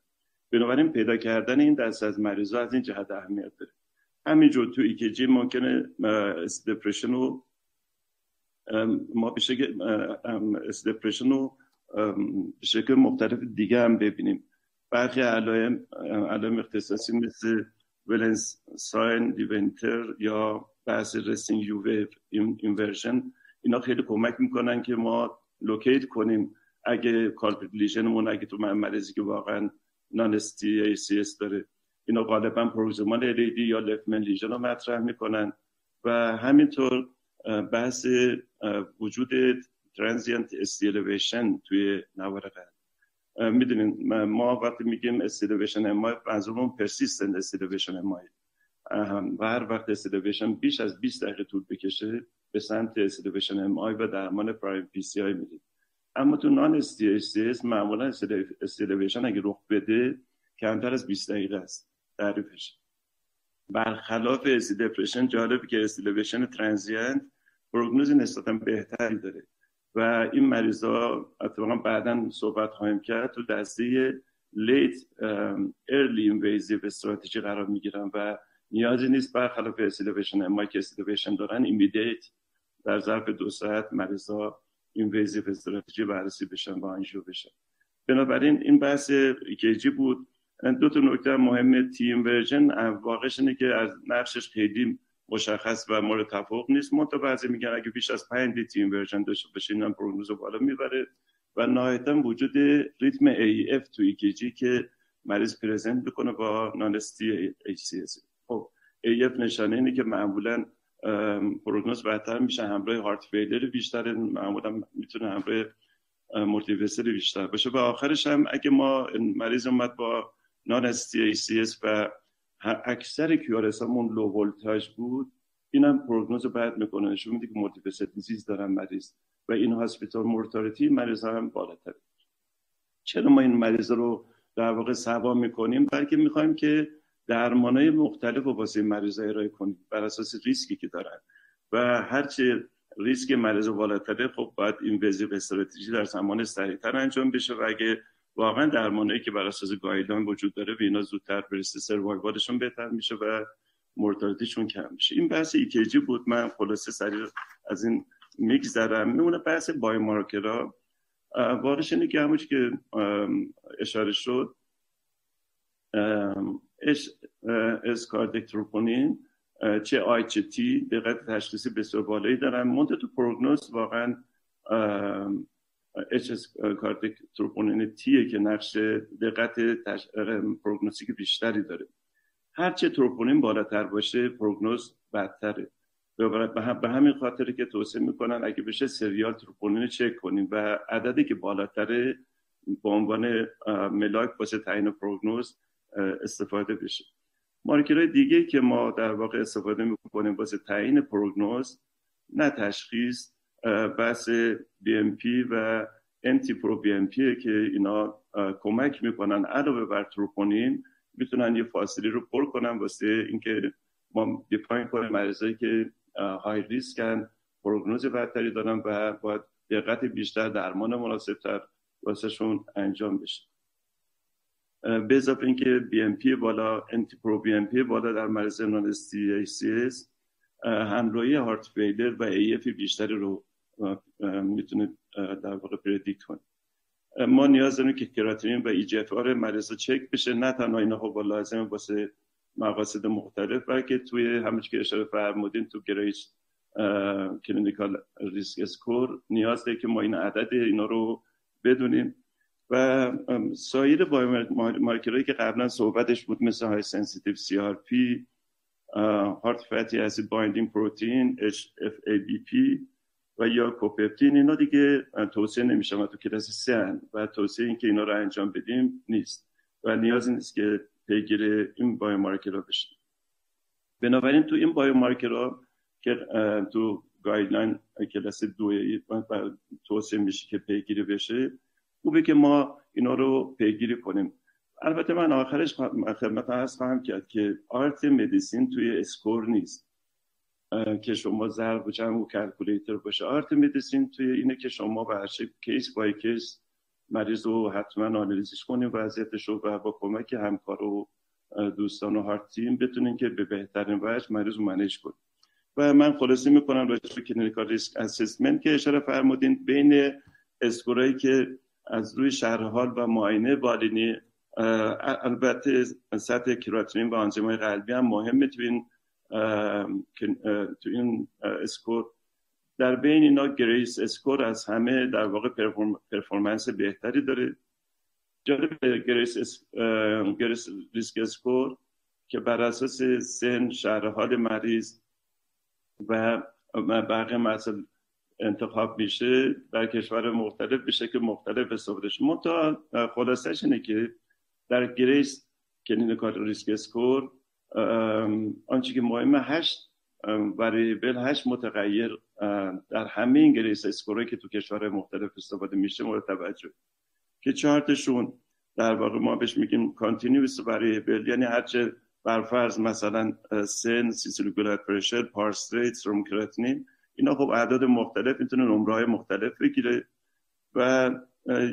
بنابراین پیدا کردن این دست از مریضا از این جهت اهمیت داره. همینجور تو ECG ممکنه depression رو ما به شکل depression رو به شکل مختلف دیگه هم ببینیم. برخی علائم علائم اختصاصی مثل Wellens sign de Winter یا بحث resting U inversion اینا خیلی کمک می‌کنن که ما locate کنیم. اگه culprit اگه تو مریضی که واقعا non ACS داره اینا غالبا proximal LAD یا left main lesion رو مطرح می‌کنن. و همینطور بحث وجود transient ST elevation توی نوار می‌دونین ما وقتی میگیم ST elevation MI منظورمون persistent ST elevation MI و هر وقت ST elevation بیش از 20 دقیقه طول بکشه به سمت ST elevation MI و درمان primary PCI میدیم اما تو non ST معمولا ST elevation اگه رخ بده کمتر از 20 دقیقه است. تعریفش. برخلاف ST depression جالبه که ST elevation transient پروگنوز نسبتا بهتری داره. و این مریضا اتفاقا بعدا صحبت خواهیم کرد. تو دسته late early invasive strategy قرار می‌گیرن و نیازی نیست برخلاف ST elevation MI که دارن. immediate در ظرف دو ساعت مریضا invasive strategy بررسی بشن و آنژیو بشن. بنابراین این بحث ECG بود. دو تا نکته مهم T inversion. واقعش اینه که از نقشش خیلی مشخص و مورد توافق نیست. منتها بعضی میگن اگه بیش از 5 lead T inversion داشته باشه اینا پروگنوز بالا می‌بره. و نهایتا وجود ریتم AF تو ECG که مریض present بکنه با non-ST ACS خب AF نشانه اینه که معمولا پروگنوز بدتر میشه. همراه heart failure بیشتر معمولا می‌تونه همراه multivessel بیشتر باشه. و آخرش هم اگه ما مریض اومد با non ST ACS و اکثر QRS امون low voltage بود. اینم پروگنوز بد می‌کنه. نشون میده که multiple disease دارن مریض. و in-hospital mortality مریض هم بالاتر. چرا ما این مریض رو در واقع سوا می‌کنیم؟ بلکه می‌خوایم که درمانای مختلف رو واسه مریض ارائه کنیم. بر اساس ریسکی که دارن. و هرچه ریسک مریض بالاتره خب باید invasive strategy در زمان سریعتر انجام بشه. و اگه واقعا درمانایی که بر اساس guideline وجود داره به اینا زودتر برسه. survival شون بهتر میشه و mortality شون کم میشه. این بحث ECG بود. من خلاصه سریع از این میگذرم میمونه بحث biomarker ها واقعش اینه که همونش که اشاره شد hs cardiac troponin چه I چه T دقت تشخیصی بسیار بالایی دارن. منتها تو پروگنوز واقعا hs cardiac troponin T ئه که نقش دقت تش... پروگنوستیک بیشتری داره. هرچه تروپونین بالاتر باشه پروگنوز بدتره. به همین خاطر که توصیه می‌کنن اگه بشه serial troponin چک کنیم و عددی که بالاتره به عنوان ملاک واسه تعیین پروگنوز استفاده بشه. مارکرهای دیگه که ما در واقع استفاده می‌کنیم واسه تعیین پروگنوز نه تشخیص بحث BNP و NT-proBNP که اینا کمک می‌کنن علاوه بر تروپونین می‌تونن یه فاصله رو پر کنن واسه اینکه ما define کنیم مریضایی که high risk ن پروگنوز بدتری دارن و باید دقت بیشتر درمان مناسبتر واسه شون انجام بشه. به اضافه اینکه BNP بالا انتی پرو بی ام پی بالا در مریض non ST همراهی heart failure و AF بیشتری رو می‌تونه در واقع predict کنه ما نیاز داریم که کراتینین و eGFR مریض چک بشه. نه تنها اینا خب لازم واسه مقاصد مختلف بلکه توی همون که اشاره فرمودین تو GRACE clinical risk score نیاز داره که ما این عدد اینا رو بدونیم. و سایر مارکرهایی که قبلا صحبتش بود مثل high sensitive CRP heart fatty acid binding protein پی و یا copeptin اینا دیگه توصیه نمیشه و تو کلاس سه و توصیه این که اینا رو انجام بدیم نیست. و نیازی نیست که پیگیر این biomarker ها بشه بنابراین تو این biomarker ها که تو guideline کلاس دو توصیه میشه که پیگیری بشه خوبه که ما اینا رو پیگیری کنیم. البته من آخرش خدمتتون عرض خواهم کرد که art medicine توی score نیست. که شما ضرب و جمع و calculator باشه. art medicine توی اینه که شما به هر case by case مریض رو حتما آنالیزش کنیم وضعیتش رو و با کمک همکار و دوستان و heart team بتونین که به بهترین وجه مریض رو manage کنیم و من خلاصه می‌کنم راجع به clinical risk assessment که اشاره فرمودین بین score ایی که از روی شرح حال و معاینه بالینی البته سطح کراتینین و آنزیمای قلبی هم مهمه. تو این تو این score در بین اینا GRACE اسکور از همه در واقع performance بهتری داره. جالب GRACE, اس... GRACE risk score که بر اساس سن شرح مریض و بقیه مسئله انتخاب میشه در کشور مختلف به شکل مختلف استفاده شده منتها خلاصش اینه که در GRACE clinical risk score آنچه که مهمه هشت variable هشت متغیر در همه این GRACE score ه که تو کشور مختلف استفاده میشه مورد توجه. که چهارتاشون در واقع ما بهش میگیم continuous variable یعنی هرچه برفرض مثلا سن systolic pressure pulse rate اینا خب اعداد مختلف می‌تونه نمره های مختلف بگیره. و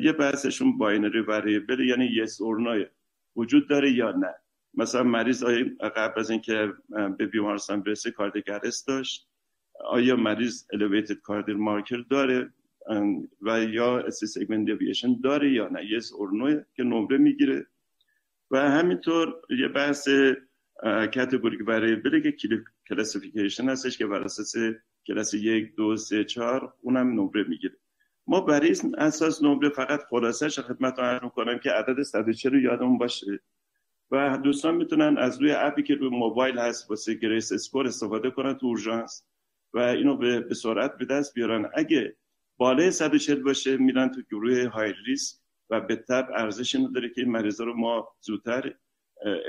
یه بحثشون binary variable یعنی yes or no ای وجود داره یا نه. مثلا مریض آیا قبل از اینکه به بیمارستان برسه cardiac arrest داشت؟ آیا مریض elevated cardiac marker داره؟ و یا ST segment deviation داره یا نه؟ yes or no ای که نمره می‌گیره. و همینطور یه بحث categoric variable که classification هستش که بر اساس کلاس یک دو سه چهار اونم نمره می‌گیره. ما برای اساس نمره فقط خلاصش خدمتتون عرض کنم که عدد 140 رو یادمون باشه. و دوستان می‌تونن از روی app ی که روی موبایل هست واسه GRACE score استفاده کنن تو اورژانس و اینو به سرعت به دست بیارن. اگه بالای 140 باشه میرن تو گروه high risk و به تبع ارزش اینو داره که این مریضا رو ما زودتر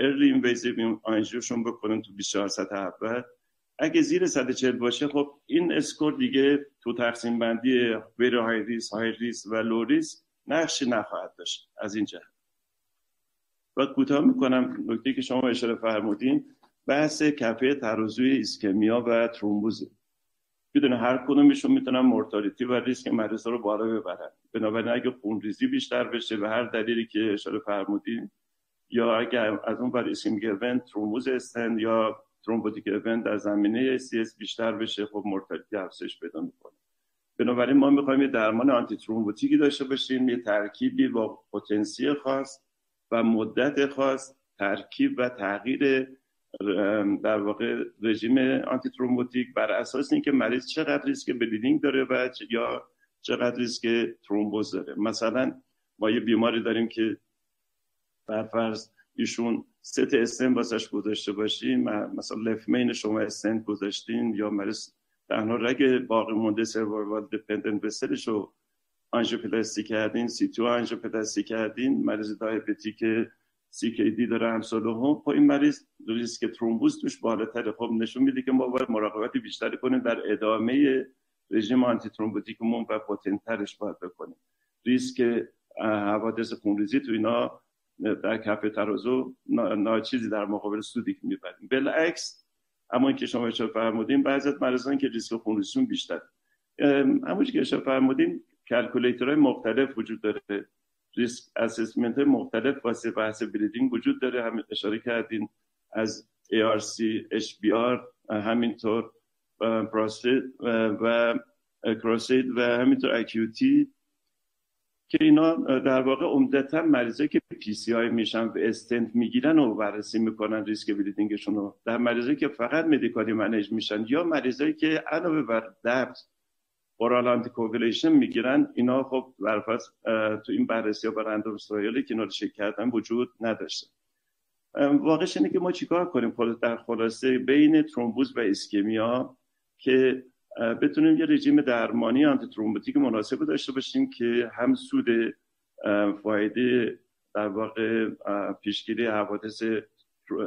early invasive آنژیوشون بکنن تو 24 ساعت اول. اگه زیر 140 باشه خب این score دیگه تو تقسیم بندی very high risk high risk و low risk نقشی نخواهد داشت. از این جهت. و کوتاه می‌کنم. نکته که شما اشاره فرمودین بحث کفه ترازوی ایسکمیا و ترومبوزه. بدون هر کدومشون می‌تونن mortality و ریسک مریض رو بالا ببرن. بنابراین اگه خونریزی بیشتر بشه به هر دلیلی که اشاره فرمودین یا اگر از اون بر ischemic event ترومبوز استنت یا thrombotic event در زمینه سی بیشتر بشه خب mortality افزایش پیدا می‌کنه. بنابراین ما می‌خوایم یه درمان آنتی ترومبوتیکی داشته باشیم یه ترکیبی با پتانسیل خاص و مدت خاص ترکیب و تغییر در واقع رژیم آنتی ترومبوتیک بر اساس اینکه مریض چقدر ریسک bleeding داره و یا چقدر ریسک ترومبوز داره. مثلا ما یه بیماری داریم که بر فرض ایشون ست استنت واسش گذاشته باشیم مثلا left main شما استنت گذاشتین یا مریض تنها رگ باقی مونده survival dependent vessel ش رو آنژیوپلاستی کردین CTO آنژیوپلاستی کردین مریض دیابتیک CKD داره امثال هم خب این مریض ریسک ترومبوز توش بالاتره. خب نشون میده که ما باید مراقبت بیشتری کنیم در ادامه رژیم آنتی ترومبوتیکمون و potent ترش باید بکنیم. ریسک حوادث خونریزی تو اینا در کف ترازو ناچیزی در مقابل سودی که می‌بریم. بالعکس اما که شما اشاره فرمودین بعضی از مریضان که ریسک خونریزیشون بیشتر همون که اشاره فرمودین calculator های مختلف وجود داره. risk assessment مختلف واسه بحث bleeding وجود داره. هم اشاره کردین از ARC-HBR همینطور پروستیت و CRUSADE و همینطور ACUITY که اینا در واقع عمدتا مریضایی که PCI میشن و استنت می‌گیرن و بررسی می‌کنن ریسک bleeding شون رو. در مریضایی که فقط medically manage میشن یا مریضایی که علاوه بر درد oral anticoagulation می‌گیرن. اینا خب برفرض تو این بررسی ها randomized trial ی که اینا رو کردن وجود نداشته. واقعش اینه که ما چیکار کنیم؟ در خلاصه بین ترومبوز و اسکمیا که بتونیم یه رژیم درمانی آنتی ترومبوتیک مناسب داشته باشیم که هم سود فایده در واقع پیشگیری حوادث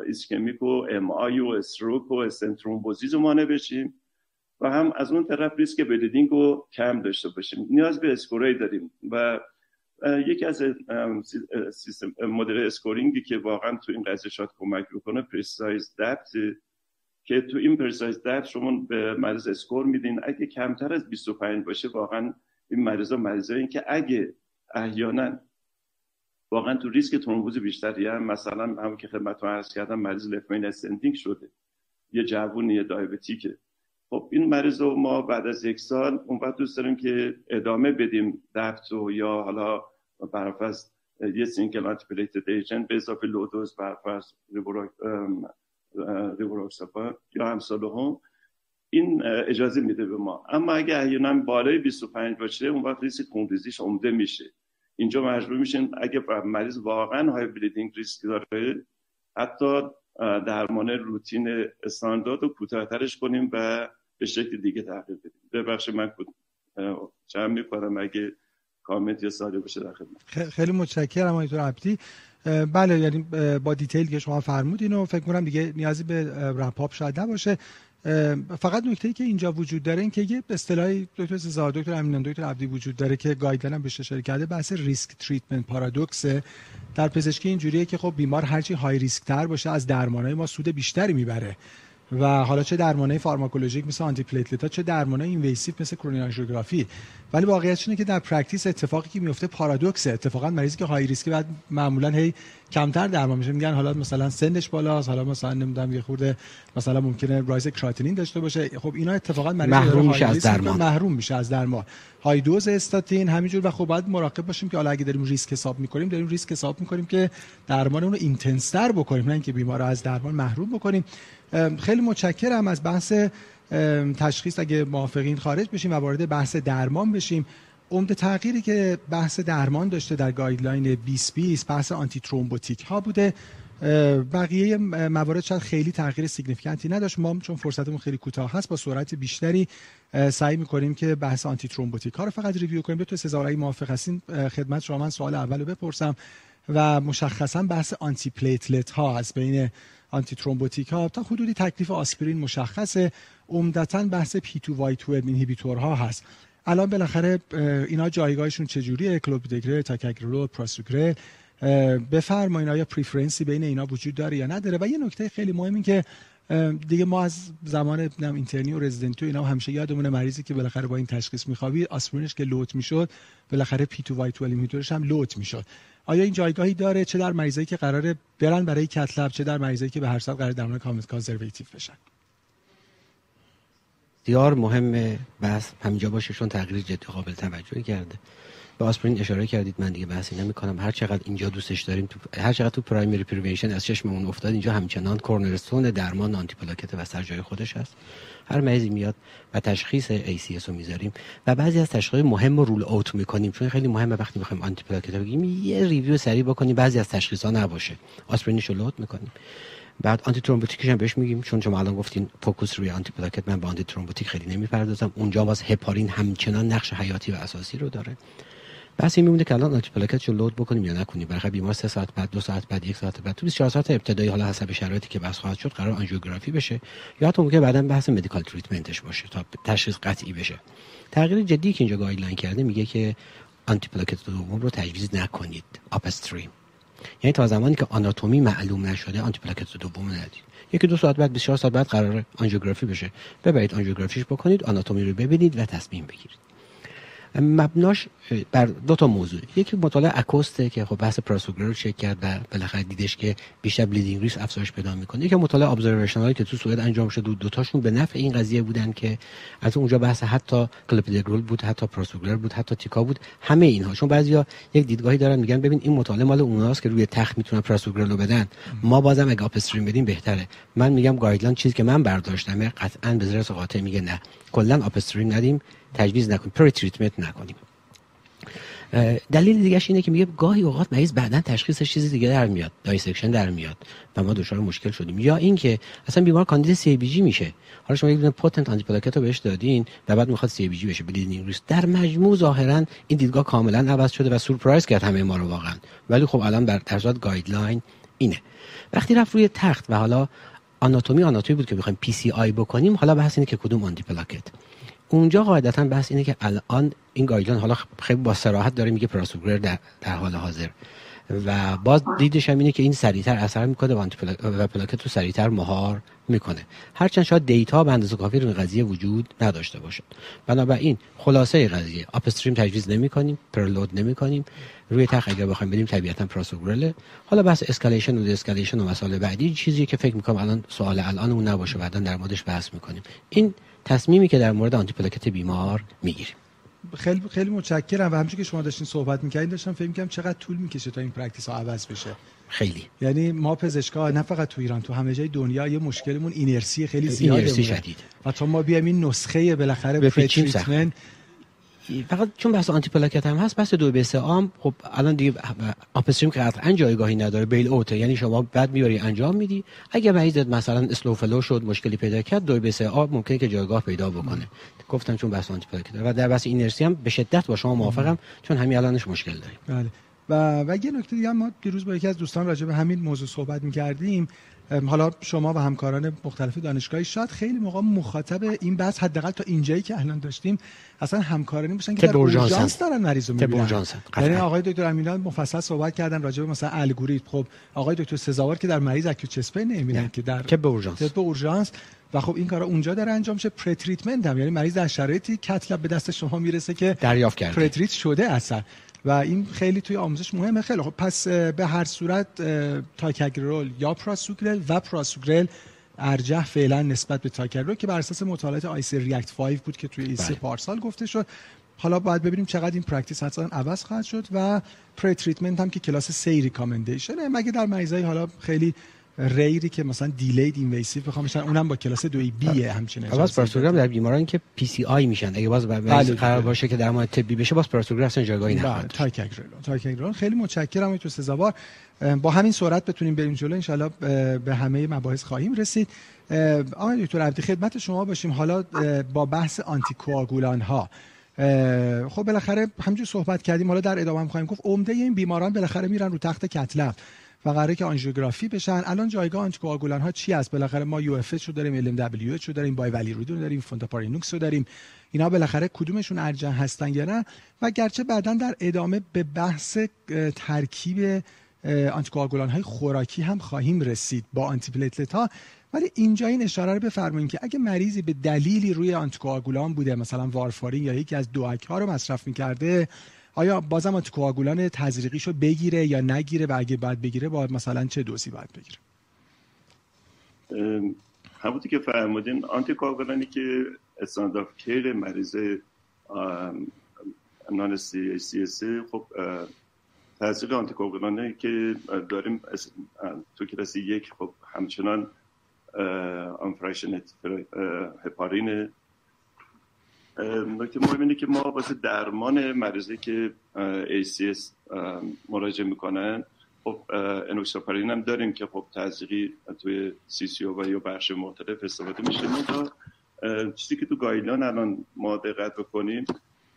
ischemic و MI و stroke و stent thrombosis رو مانع بشیم. و هم از اون طرف ریسک bleeding رو کم داشته باشیم. نیاز به score ی داریم و یکی از سیستم مدل scoring ی که واقعا تو این قضیه شاید کمک بکنه PRECISE-DAPT. که تو این PRECISE-DAPT شما به مریض score میدین. اگه کمتر از 25 باشه واقعا این مریضا مریضایی که اگه احیانا واقعا تو ریسک ترومبوز بیشتری هم مثلا همون که خدمتتون عرض کردم مریض left main stenting شده. یه جوون یه دیابتیکه خب این مریض رو ما بعد از یک سال اون وقت دوست داریم که ادامه بدیم DAPT و یا حالا برفرض یه single antiplatelet agent به اضافه low dose برفرض ریبوروکساپا یا همسال هم این اجازه میده به ما. اما اگه احیانا بالای 25 باشه اون وقت ریسک خونریزیش عمده میشه. اینجا مجبور میشین اگه مریض واقعا high bleeding risk داره حتی درمان روتین استاندارد رو کوتاهترش کنیم و به شکل دیگه تغییر بدیم. ببخش من جمع می‌کنم اگه کامنت یا سوالی باشه در خدمت. خیلی متشکرم آقای عبدی. بله یعنی با detail که شما فرمودین و فکر کنم دیگه نیازی به wrap up شاید نباشه. فقط نکته ای که اینجا وجود داره این که یه اصطلاحی دکتر سزار دکتر امینان دکتر عبدی وجود داره که guideline هم بهش اشاره کرده بحث risk treatment paradox در پزشکی اینجوریه که خب بیمار هرچی high risk تر باشه از درمانهای ما سود بیشتری می‌بره. و حالا چه درمانه pharmacologic مثل antiplatelet ها چه درمانه invasive مثل coronary angiography ولی واقعیتش اینه که در practice اتفاقی که میفته paradox ه اتفاقا مریضی که high risk ی بعد معمولا هی کمتر درمان میشه. میگن حالا مثلا سنش بالاست حالا مثلا نمی‌دونم یه خورده مثلا ممکنه rise creatinine داشته باشه. خب اینا اتفاقا محروم میشه از درمان. محروم میشه از درمان. high dose statin همینجور. و خب باید مراقب باشیم که حالا اگه داریم ریسک حساب می‌کنیم داریم ریسک حساب می‌کنیم که درمان اون رو intense تر بکنیم نه اینکه بیمار رو از درمان محروم بکنیم. خیلی متشکرم از بحث تشخیص. اگه موافقین خارج بشیم و وارد بحث درمان بشیم. عمده تغییری که بحث درمان داشته در guideline 2020 بحث antithrombotic ها بوده بقیه موارد شاید خیلی تغییر significant ی نداشت. ما چون فرصتمون خیلی کوتاه هست با سرعت بیشتری سعی می‌کنیم که بحث antithrombotic ها رو فقط review کنیم. دکتر سزار رایی موافق هستین. خدمت شما من سوال اول رو بپرسم و مشخصا بحث antiplatelet ها از بین antithrombotic ها تا حدودی تکلیف آسپرین مشخصه. عمدتا بحث P2Y12 inhibitor ها هست. الان بالاخره اینا جایگاهشون چجوریه؟ clopidogrel ticagrelor prasugrel بفرمایید آیا preference ی بین اینا وجود داره یا نداره؟ و یه نکته خیلی مهم این که دیگه ما از زمان intern ی و رزیدنتی و اینا همیشه یادمونه مریضی که بالاخره با این تشخیص میخوابید آسپرینش که load می‌شد بالاخره P2Y12 هم load می‌شد. آیا این جایگاهی داره؟ چه در مریضایی که قراره برن برای cath lab چه در مریضایی که به هر صورت قرار درمان conservative بشن؟ بسیار مهم بحث همینجا باشه چون تغییر جدی قابل توجهی کرده. به آسپرین اشاره کردید من دیگه بحثی نمی کنم هر چقدر اینجا دوستش داریم تو هر چقدر تو primary prevention از چشممون افتاد اینجا همچنان cornerstone درمان آنتی پلاکته و سر جای خودش هست. هر مریضی میاد و تشخیص ACS رو می‌ذاریم و بعضی از تشخیص مهم رو rule out می‌کنیم. چون خیلی مهمه وقتی می‌خوایم آنتی پلاکت بگیم یه review سریع بکنیم بعضی از تشخیص ها نباشه. آسپرینش رو load می‌کنیم. بعد antithrombotic ش هم بهش میگیم. چون شما الان گفتین focus روی آنتی پلاکت من با antithrombotic خیلی نمی‌پردازم. اونجا باز هپارین همچنان نقش حیاتی و اساسی رو داره. پس این میمونه که الان آنتی پلاکت رو load بکنیم یا نکنیم. برای بیمار سه ساعت بعد دو ساعت بعد یک ساعت بعد تو 24 ساعت ابتدایی حالا حسب شرایطی که بحث خواهد شد قرار آنژیوگرافی بشه. یا حتی ممکنه بعدا بحث medical treatment ش باشه تا تشخیص قطعی بشه. تغییر جدی که اینجا guideline کرده میگه که آنتی پلاکت دوم رو تجویز نکنید. upstream یعنی تا زمانی که آناتومی معلوم نشده آنتی پلاکت دوم ندید. یکی دو ساعت بعد 24 ساعت بعد قرار آنژیوگرافی بشه. ببرید آنژیوگرافیش بکنید آناتومی رو ببینید و تصمیم بگیرید. مبناش بر دو تا موضوع. یکی مطالعه ACCOAST ه که خب بحث prasugrel رو چک کرد و بالاخره دیدش که بیشتر bleeding risk افزایش پیدا می‌کنه. یکی مطالعه observational ی که تو سوئد انجام شد دو تاشون به نفع این قضیه بودن که از اونجا بحث حتی کلپیدگرول بود حتی prasugrel بود حتی tica بود همه اینها. چون بعضیا یک دیدگاهی دارن میگن ببین این مطالعه مال اوناست که روی تخت می‌تونن prasugrel رو بدن. ما بازم اگه upstream بدیم بهتره. من میگم guideline چیزی که من برداشتم قطعا به قاطع میگه نه. کلا upstream ندیم. تجویز نکنیم pretreatment نکنیم. دلیل دیگه اینه که میگه گاهی اوقات مریض بعدا تشخیصش چیزی دیگه در میاد dissection در میاد و ما دچار مشکل شدیم. یا اینکه اصلا بیمار کاندید CABG میشه. حالا شما یک دونه potent anti رو بهش دادین و بعد می‌خواد CABG بشه bleeding risk در مجموع ظاهرا این دیدگاه کاملا عوض شده و surprise کرد همه ما رو واقعا. ولی خب الان در ارزاد guideline اینه. وقتی رفت روی تخت و حالا آناتومی آناتومی بود که بخوایم PCI بکنیم حالا بحث اینه که کدوم آنتی پلاکت اونجا قاعدتا بحث اینه که الان این guideline حالا خیلی با صراحت داره میگه prasugrel در, در حال حاضر. و باز دیدش هم اینه که این سریعتر اثر می‌کنه و, و پلاکت رو سریعتر مهار می‌کنه. هرچند شاید data به اندازه کافی رو قضیه وجود نداشته باشه بنابراین خلاصه قضیه upstream تجویز نمی کنیم preload نمی کنیم روی تخت اگر بخوایم بدیم طبیعتا prasugrel ه حالا بحث escalation و de-escalation و مسائل بعدی چیزی که فکر می‌کنم الان سوال الان اون نباشه بعدا در موردش بحث می‌کنیم. این تصمیمی که در مورد آنتی پلاکت بیمار می‌گیریم. خیلی خیلی متشکرم. و همچون که شما داشتین صحبت می‌کردین داشتم فکر می‌کنم چقدر طول می‌کشه تا این پرکتیس ها عوض بشه. خیلی. یعنی ما پزشکا نه فقط تو ایران تو همه جای دنیا یه مشکلمون اینرسی خیلی زیاده اینرسی شدید. و تا ما بیایم این نسخه بالاخره تریتمنت فقط چون بحث آنتی پلاکت هم هست بحث دو به سه آم خب الان دیگه آپستریم که قطعا جایگاهی نداره. بیل اوته یعنی شما بعد می‌بری انجام میدی. اگه مریضت مثلا slow flow شد مشکلی پیدا کرد دو بی سه آ هم ممکنه که جایگاه پیدا بکنه. گفتم چون بحث آنتی پلاکت و در بحث inertia هم به شدت با شما موافقم چون همین الانش مشکل داریم. بله. و و یه نکته دیگه ما دیروز با یکی از دوستان راجع به همین موضوع صحبت می‌کردیم. حالا شما و همکاران مختلف دانشگاهی شاید خیلی موقع مخاطب این بحث حداقل تا اینجایی که الان داشتیم اصلا همکارانی باشن که در اورژانس دارن مریض رو می‌بینن. یعنی آقای دکتر امینا مفصل صحبت کردن راجع به مثلا الگوریتم. خب آقای دکتر سزاوار که در مریض acute chest pain می‌بینن که در که به اورژانس. به اورژانس. و خب این کارا اونجا داره انجام شه pretreatment هم. یعنی مریض در شرایطی cath lab به دست شما می‌رسه که دریافت کرده. pretreat شده اصلا. و این خیلی توی آموزش مهمه. خیلی خب پس به هر صورت ticagrelor یا prasugrel و prasugrel ارجح فعلا نسبت به ticagrelor که بر اساس مطالعات ISAR-REACT 5 بود که توی ESC بله. پارسال گفته شد. حالا باید ببینیم چقدر این practice حتما عوض خواهد شد و pretreatment هم که کلاس 3 recommendation ه. مگه در مریضای حالا خیلی rare ی که مثلا delayed invasive بخوام بشن اونم با کلاس 2b همچنین باز prasugrel در بیمارانی که PCI میشن. اگه باز بله قرار باشه که درمان طبی بشه باز prasugrel اصلا جایگاهی بله، نداره ticagrelor ticagrelor خیلی متشکرم دکتر سزاوار. با همین سرعت بتونیم بریم جلو. ان به همه مباحث خواهیم رسید. آقای دکتر عبدی خدمت شما باشیم. حالا با بحث آنتی کوآگولان ها خب بالاخره همینجور صحبت کردیم. حالا در ادامه هم خواهیم گفت عمده این بیماران بالاخره میرن رو تخت cath lab و قراره که آنژیوگرافی بشن. الان جایگاه آنتیکواگولان ها چی است بالاخره ما UFH رو داریم LMWH رو داریم bivalirudin رو داریم fondaparinux رو داریم. اینا بالاخره کدومشون ارجح هستن یا نه؟ و گرچه بعدا در ادامه به بحث ترکیب آنتیکواگولان های خوراکی هم خواهیم رسید با antiplatelet ها ولی اینجا این اشاره رو بفرمایید که اگه مریضی به دلیلی روی آنتیکواگولان بوده مثلا وارفارین یا یکی از DOAC ها رو مصرف می‌کرده آیا بازم آنتیکواگولان تزریقیشو بگیره یا نگیره و اگه باید بگیره باید مثلا چه دوسی باید بگیره؟ همونطور که فرمودین آنتیکواگولانی که استاندارد کیر مریض نان سی سی سی خب تاثیر آنتیکواگولانی که داریم تو کلاسی یک خب همچنان آنفرایشن هپارین نکته مهم اینه که ما واسه درمان مریضی که ACS مراجعه می‌کنن خب انوکساپارین هم داریم که خب تزریقی توی CCU یا بخش مختلف استفاده میشه. تا چیزی که تو guideline الان ما دقت بکنیم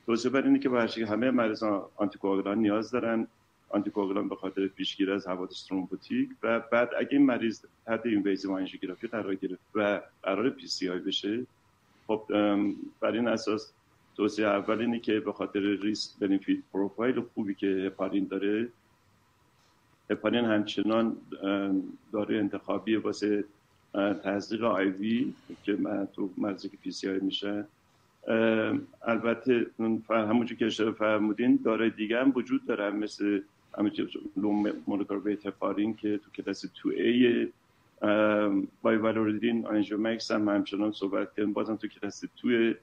توضیح بر اینه که بر اینه همه مریضا آنتیکواگولان نیاز دارن. آنتیکواگولان به خاطر پیشگیری از حوادث ترومبوتیک و بعد اگه این مریض تحت invasive آنژیوگرافی قرار گرفت و قرار PCI بشه خب بر این اساس توصیه اول اینه که به خاطر ریسک بنفیت پروفایل خوبی که هپارین داره. هپارین همچنان داره انتخابی واسه تزریق آیوی که من تو مرزی که پی میشه. البته همونجور که اشاره فرمودین داره دیگه هم وجود داره مثل همونجور مولکار بیت هپارین که تو کلاس 2A bivalirudin Angiomax هم همچنان صحبت کردیم بازم تو که هستی توی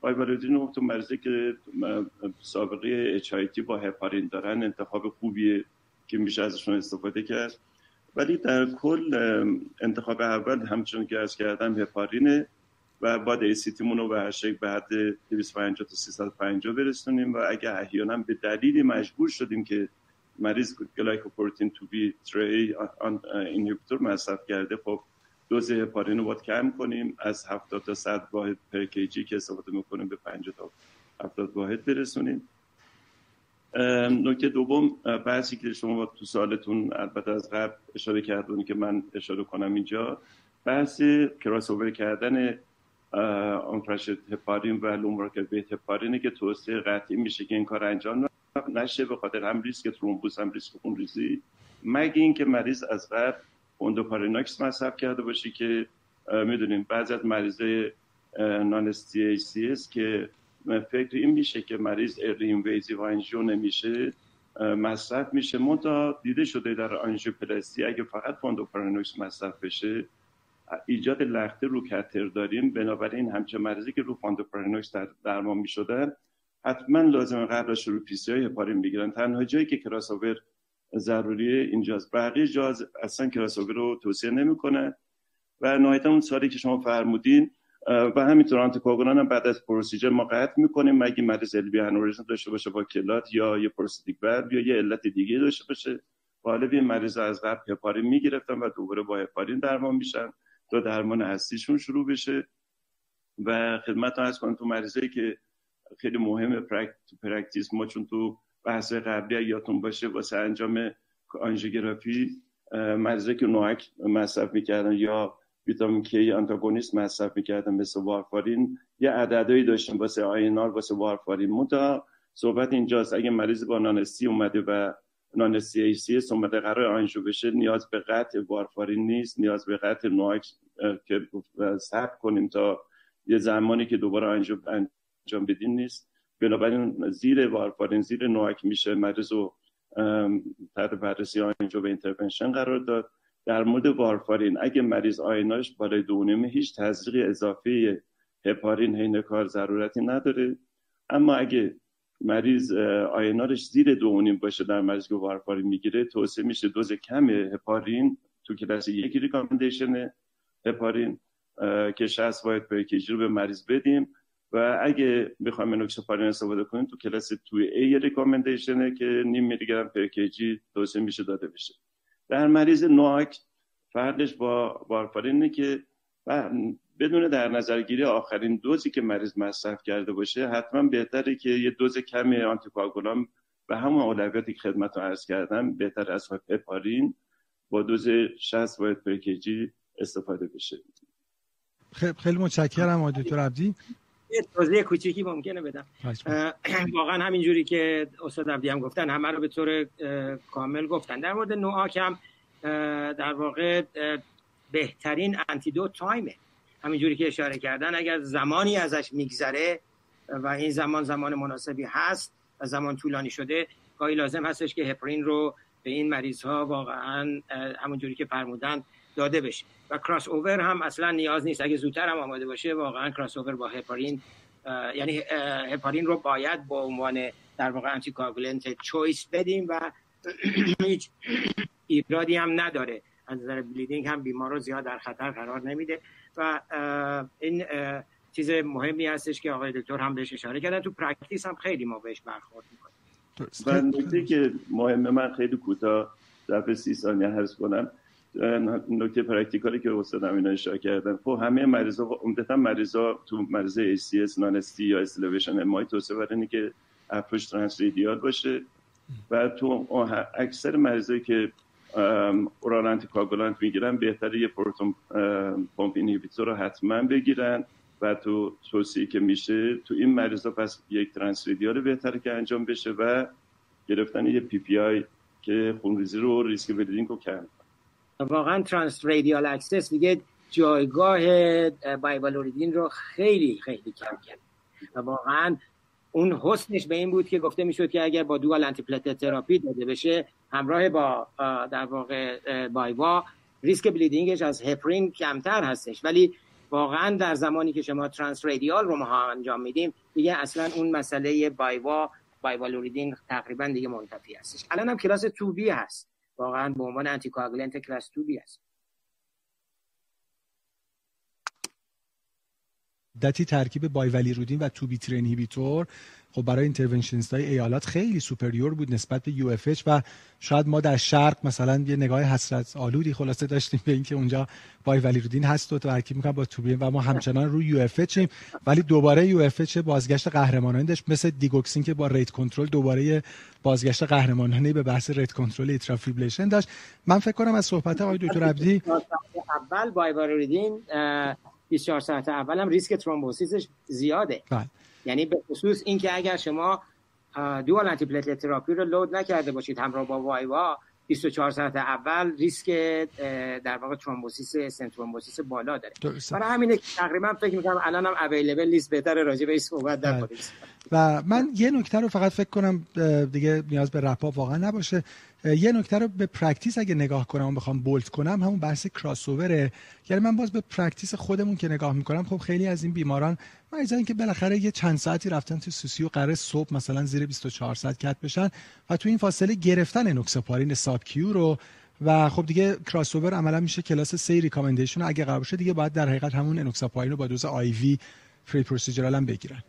bivalirudin رو تو مریضی که سابقه HIT با هپارین دارن انتخاب خوبیه که میشه ازشون استفاده کرد. ولی در کل انتخاب اول همچون که عرض کردم هپارینه و بعد ACT رو به هر شکل به حد 250 تا 350 برسونیم و اگه احیانا به دلیلی مجبور شدیم که مریض glycoprotein two b three inhibitor مصرف کرده. خب دوز هپارین رو باید کم کنیم. از 70 تا 100 واحد per kg که استفاده می‌کنیم به 50 تا 70 واحد برسونیم. نکته دوم بحثی که شما تو سالتون البته از قبل اشاره کردونی که من اشاره کنم اینجا. بحث کراس اوور کردن unfractionated heparin و low molecular weight heparin ه که توصیه قطعی میشه که این کار انجام نشه به خاطر هم ریسک ترومبوز هم ریسک خون ریزی. مگه اینکه مریض از قبل fondaparinux مصرف کرده باشه که می‌دونیم بعضی از مریضای non-ST که فکر این میشه که مریض early و آنژیو نمیشه مصرف میشه. منتها دیده شده در آنژیوپلاستی اگه فقط fondaparinux مصرف بشه ایجاد لخته رو catheter داریم. بنابراین همچه مریضی که رو fondaparinux در درمان می شدن حتما لازم از شروع پیسی های هپارین بگیرن. تنها جایی که کراسوور ضروریه اینجاست. بقیه جاز اصلا کراسوور رو توصیه نمی‌کنه. و نهایتا اون سالی که شما فرمودین و همینطور آنتیکوگولان هم بعد از پروسیجر ما قطع می‌کنیم. مگه مریض البی انوریزم داشته باشه با کلات یا یه پروستاتیک یا یه علت دیگه داشته باشه غالب این مریض از قبل هپارین می‌گرفتن و دوباره با هپارین درمان میشن تا درمان اصلیشون شروع بشه. و خدمت عرض کنم تو مریضایی که خیلی مهم practice ما چون تو بحث قبلی یادتون باشه واسه انجام آنژیوگرافی که NOAC مصرف می‌کردن یا vitamin K antagonist مصرف می‌کردن مثل وارفارین یه عددهایی داشتیم واسه INR واسه وارفارین. منتها صحبت اینجاست اگه مریض با non-ST اومده و non-ST ACS اومده قرار آنژو بشه نیاز به قطع وارفارین نیست نیاز به قطع NOAC که صبر کنیم تا یه زمانی که دوباره آنژو انجام بدین نیست. بنابراین زیر وارفارین زیر NOAC میشه مریض رو تحت بررسی آنژو به intervention قرار داد. در مورد وارفارین اگه مریض INR ش بالای دو هیچ تزریق اضافه هپارین حین کار ضرورتی نداره. اما اگه مریض INR ش زیر دو نیم باشه در مریض که وارفارین می‌گیره توصیه میشه دوز کم هپارین تو کلاس یک ریکامندیشن هپارین که 60 واحد پر رو به مریض بدیم. و اگه بخوایم انوکسوپارین استفاده کنیم تو کلاس توی ای ریکامندیشنه که نیم میلی گرم پر کیجی توصیه میشه داده بشه. در مریض نوک فرقش با وارفارینه که بدون در نظر گیری آخرین دوزی که مریض مصرف کرده باشه حتما بهتره که یه دوز کمی آنتیکواگولام و همون اولویاتی که خدمت رو عرض کردم بهتر از هپارین با دوز 60 باید پر استفاده بشه. خیلی متشکرم آقای دکتر عبدی. یه توضیح کوچیکی ممکنه بدم. واقعا همینجوری که استاد عبدی هم گفتن همه رو به طور کامل گفتن. در مورد نوعاک هم در واقع بهترین انتیدوت تایمه. همینجوری که اشاره کردن اگر زمانی ازش میگذره و این زمان زمان مناسبی هست و زمان طولانی شده گاهی لازم هستش که هپرین رو به این مریض ها واقعا همونجوری که فرمودن داده بشه. و کراس اوور هم اصلا نیاز نیست. اگه زودتر هم آماده باشه واقعا کراس اوور با هپارین یعنی هپارین رو باید با عنوان در واقع انتی چویس بدیم و هیچ ایرادی هم نداره. از نظر بلیدینگ هم بیمار رو زیاد در خطر قرار نمیده. و این چیز مهمی هستش که آقای دکتر هم بهش اشاره کردن تو practice هم خیلی ما بهش برخورد می‌کنیم. و نکته که مهمه من خیلی کوتاه دفعه سی ثانیه عرض کنم. نکته practical ی که استاد اینا اشاره کردن. خب همه مریضا عمدتا مریضا تو مریض ACS non-ST یا ST elevation MI توصیه بر اینه که approach trans باشه. و تو اکثر مریضایی که oral anticoagulant می‌گیرن بهتره یه proton pump inhibitor رو حتما بگیرن. و تو توصیه که میشه تو این مریضا پس یک transradial بهتره که انجام بشه و گرفتن یه PPI که خونریزی رو ریسک bleeding رو کم. واقعا transradial access دیگه جایگاه bivalirudin رو خیلی خیلی کم کرد. و واقعا اون حسنش به این بود که گفته می‌شد که اگر با dual anti therapy داده بشه همراه با در واقع بایوا risk bleedingش از heparin کمتر هستش. ولی واقعا در زمانی که شما transradial رو ما انجام میدیم دیگه اصلا اون مسئله بایوا bivalirudin تقریبا دیگه منتفی هستش. الان هم کلاس 2 B هست. واقعا به عنوان anti class 2 B هست. دتی ترکیب bivalirudin و تو بیتر inhibitor خب برای interventionist های ایالات خیلی superior بود نسبت به U و شاید ما در شرق مثلا یه نگاه حسرت آلودی خلاصه داشتیم به اینکه اونجا bivalirudin هست و ترکیب می‌کنن با توبین و ما همچنان روی UF ولی دوباره UF بازگشت قهرمانانه داشت مثل digoxin که با rate control دوباره بازگشت قهرمانانه به بحث rate control atrial fibrillation داشت. من فکر کنم از صحبت آقای دکتر عبدی اول bivalirudin 24 ساعت اول هم risk thrombosisش زیاده. بله. یعنی به خصوص اینکه اگر شما dual antiplatelet therapy رو load نکرده باشید همراه با بایوا 24 ساعت اول ریسک در واقع thrombosis stent thrombosis بالا داره. برای همینه که تقریبا فکر می‌کنم الان هم available نیست بهتر راجع به این صحبت در بله. و من یه نکته رو فقط فکر کنم دیگه نیاز به رپا واقعا نباشه. یه نکته رو به practice اگه نگاه کنم و بخوام bold کنم همون بحث کراسووره یعنی من باز به practice خودمون که نگاه می‌کنم خب خیلی از این بیماران من از که بالاخره یه چند ساعتی رفتن تو CCU و قرار صبح مثلا زیر 24 ساعت cath بشن و تو این فاصله گرفتن enoxaparin sub Q رو. و خب دیگه کراسوور عملا میشه کلاس 3 recommendation اگه قرار باشه دیگه باید در حقیقت همون enoxaparin رو با دوز IV periprocedural هم بگیرن.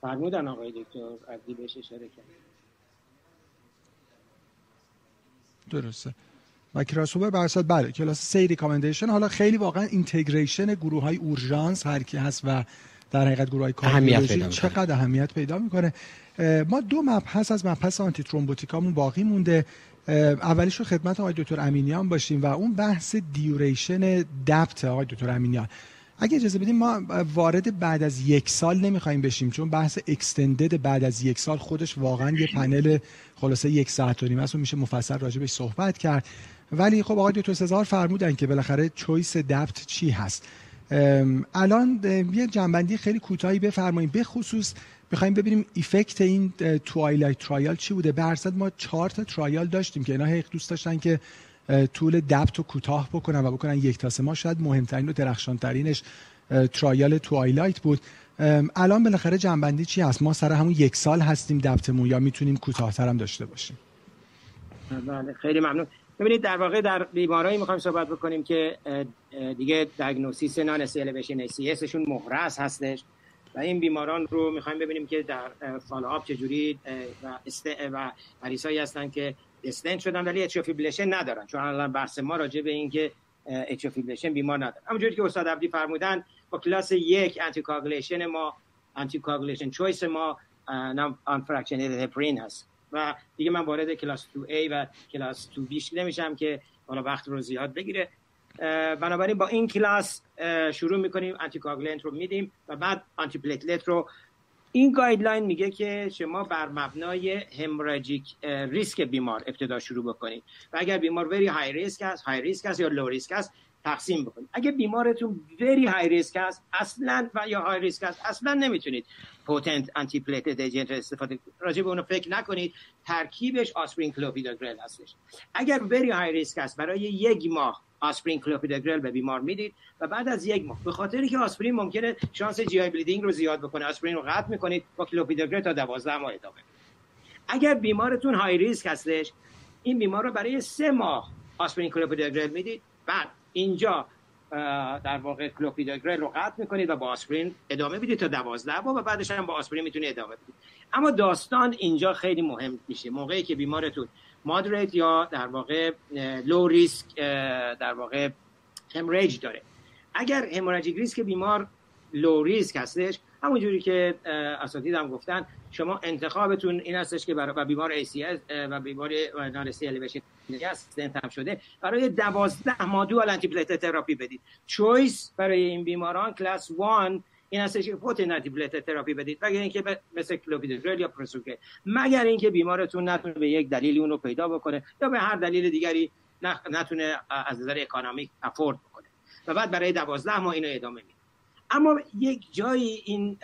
فرمودن آقای دکتر عبدی بهش اشاره کرد درسته. و کراسوور بر اساس بله class 3 recommendation حالا خیلی واقعا integration گروه های اورژانس هر کی هست و در حقیقت گروه های cardiology چقدر اهمیت پیدا می‌کنه. ما دو مبحث از مبحث antithromboticامون باقی مونده. اولیش رو خدمت آقای دکتر امینیان باشیم و اون بحث duration DAPT آقای دکتر امینیان. اگه اجازه بدیم ما وارد بعد از یک سال نمی‌خوایم بشیم چون بحث extended بعد از یک سال خودش واقعا یه پنل خلاصه یک ساعت و نیم است و میشه مفصل راجع صحبت کرد. ولی خب آقای دکتر سزار فرمودن که بالاخره choice DAPT چی هست. الان یه جمع‌بندی خیلی کوتاهی بفرمایید. به خصوص می‌خوایم ببینیم effect این TWILIGHT trial چی بوده. به ما چهار تا trial داشتیم که اینا همش دوست داشتن که طول DAPT رو کوتاه بکنن و بکنن یک تاسه ما شاید مهمترین و درخشانترینش trial TWILIGHT بود. الان بالاخره جمع‌بندی چی هست؟ ما سر همون یک سال هستیم DAPTمون یا می‌تونیم کوتاهتر هم داشته باشیم؟ بله خیلی ممنون. ببینید در واقع در بیمارایی می‌خوایم صحبت بکنیم که دیگه diagnosis non ST elevation شون محرز هستش و این بیماران رو می‌خوایم ببینیم که در follow-up چجوری و است و مریضایی هستن که استنت شدن ولی atrial fibrillation ندارن. چون الان بحث ما راجع به این که atrial fibrillation بیمار ندارن همونجوری که استاد عبدی فرمودن کلاس یک anti ما anti choice ما unfractionated heparin هست. و دیگه من وارد کلاس 2A و کلاس 2B نمیشم که حالا وقت رو زیاد بگیره. بنابراین با این کلاس شروع می‌کنیم anti رو میدیم و بعد antiplatelet رو. این guideline میگه که شما بر مبنای hemorrhagic risk بیمار ابتدا شروع بکنید. و اگر بیمار very high risk است high risk است یا low risk است تقسیم بکنید. اگه بیمارتون very high risk است اصلا و یا high risk است اصلا نمی‌تونید potent antiplatelet agent استفاده راجع به اونو فکر نکنید. ترکیبش آسپرین کلوپیدوگرل هستش. اگر very high risk است برای یک ماه آسپرین کلوپیدوگرل به بیمار می‌دید و بعد از یک ماه به خاطری که آسپرین ممکنه شانس GI bleeding رو زیاد بکنه آسپرین رو قطع می‌کنید با کلوپیدوگرل تا 12 ماه ادامه اگر بیمارتون high risk هستش این بیمار رو برای سه ماه آسپرین کلوپیدوگرل می‌دید. بعد اینجا در واقع کلوپیدوگرل رو قطع می‌کنید و با آسپرین ادامه می‌دید تا 12 ماه و بعدش هم با آسپرین می‌تونید ادامه بدید. اما داستان اینجا خیلی مهم میشه. موقعی که بیمارتون moderate یا در واقع low risk در واقع hemorrhage داره. اگر hemorrhagic risk بیمار low risk هستش همونجوری که اساتید هم گفتن شما انتخابتون این هستش که برای بیمار ACS و بیمار نارسی الیویشن هم شده. برای دوازده dual anti therapy بدید. choice برای این بیماران کلاس 1 این هستش که potent anti therapy بدید. مگر اینکه مثل کلوپیدوگرل یا prasugrel مگر اینکه بیمارتون نتونه به یک دلیلی اون رو پیدا بکنه یا به هر دلیل دیگری نتونه از نظر economic afford بکنه. و بعد برای دوازده ماه اینو ادامه میده. اما یک جایی این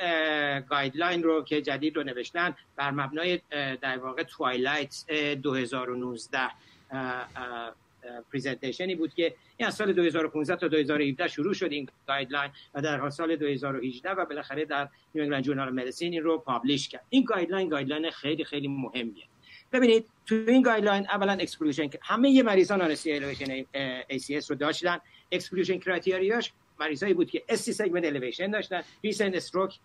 guideline رو که جدید رو نوشتن بر مبنای در واقع TWILIGHT 2019 presentationی بود که این از سال 2015 تا 2017 شروع شد این guideline و در سال 2018 و بالاخره در New England Journal Medicine این رو publish کرد. این guideline guideline خیلی خیلی مهمیه. ببینید تو این guideline اولا exclusion همه مریضان آرسی الویشن ACS رو داشتن. exclusion criteriaش مریضایی بود که ST segment elevation داشتن recent stroke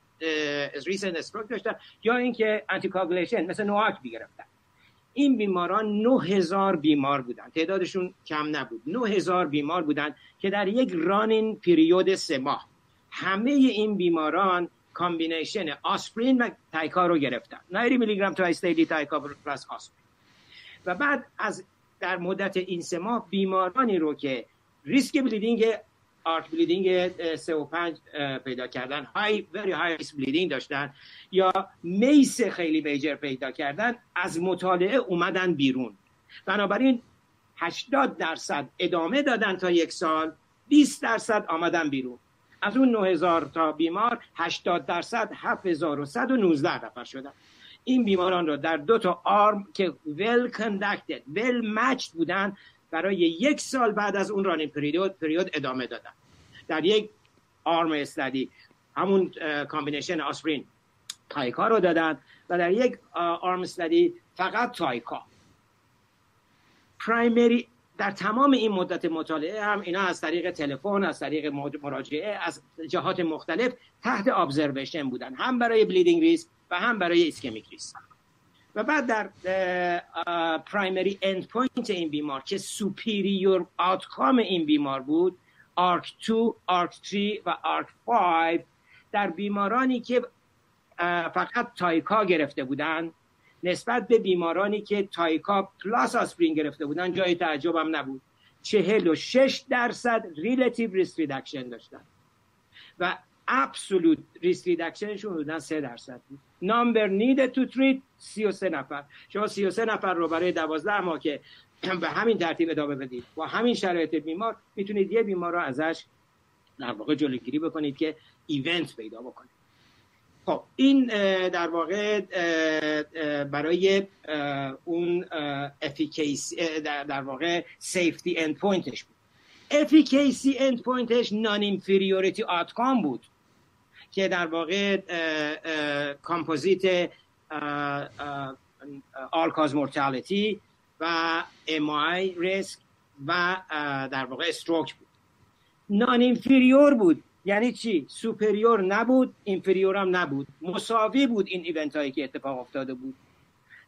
recent stroke داشتن یا اینکه آنتی مثل NOAC می‌گرفتن. این بیماران 9000 بیمار بودن. تعدادشون کم نبود. 9000 بیمار بودن که در یک run-in period سه ماه. همه این بیماران combination آسپرین و تایکا رو گرفتن. 90 میلی گرم BID تایکا plus آسپرین و بعد از در مدت این سه ماه بیمارانی رو که ریسک bleeding BARC bleeding 3 و 5 پیدا کردن. high very high bleeding داشتن. یا MACE خیلی major پیدا کردن از مطالعه اومدن بیرون. بنابراین 80 درصد ادامه دادن تا یک سال 20 درصد آمدن بیرون. از اون 9000 تا بیمار 80 درصد 7119 نفر شدن. این بیماران را در دو تا arm که well conducted well matched بودن برای یک سال بعد از اون run-in period period ادامه دادن. در یک arm study همون combination آسپرین تایکا رو دادن و در یک arm study فقط تایکا. primary در تمام این مدت مطالعه هم اینا از طریق تلفن از طریق مراجعه از جهات مختلف تحت observation بودن. هم برای bleeding ریسک و هم برای ischemic ریسک و بعد در primary end point این بیمار که superior outcome این بیمار بود BARC 2 BARC 3 و BARC 5 در بیمارانی که فقط تایکا گرفته بودن نسبت به بیمارانی که تایکا plus آسپرین گرفته بودن جای تعجبم نبود. چهل و شش درصد relative risk reduction داشتن. و absolute risk reduction شون بودن سه درصد بود. number need to treat سی و سه نفر. شما سی و سه نفر رو برای دوازده ماه که به همین ترتیب ادامه بدید با همین شرایط بیمار می‌تونید یه بیمار رو ازش در واقع جلوگیری بکنید که event پیدا بکنه. خب این در واقع برای اون efficacy در واقع safety end point ش بود. efficacy end point ش non-inferiority outcome بود. که در واقع composite all cause mortality و MI risk و در واقع stroke بود. non-inferior بود. یعنی چی؟ superior نبود inferior هم نبود. مساوی بود این event هایی که اتفاق افتاده بود.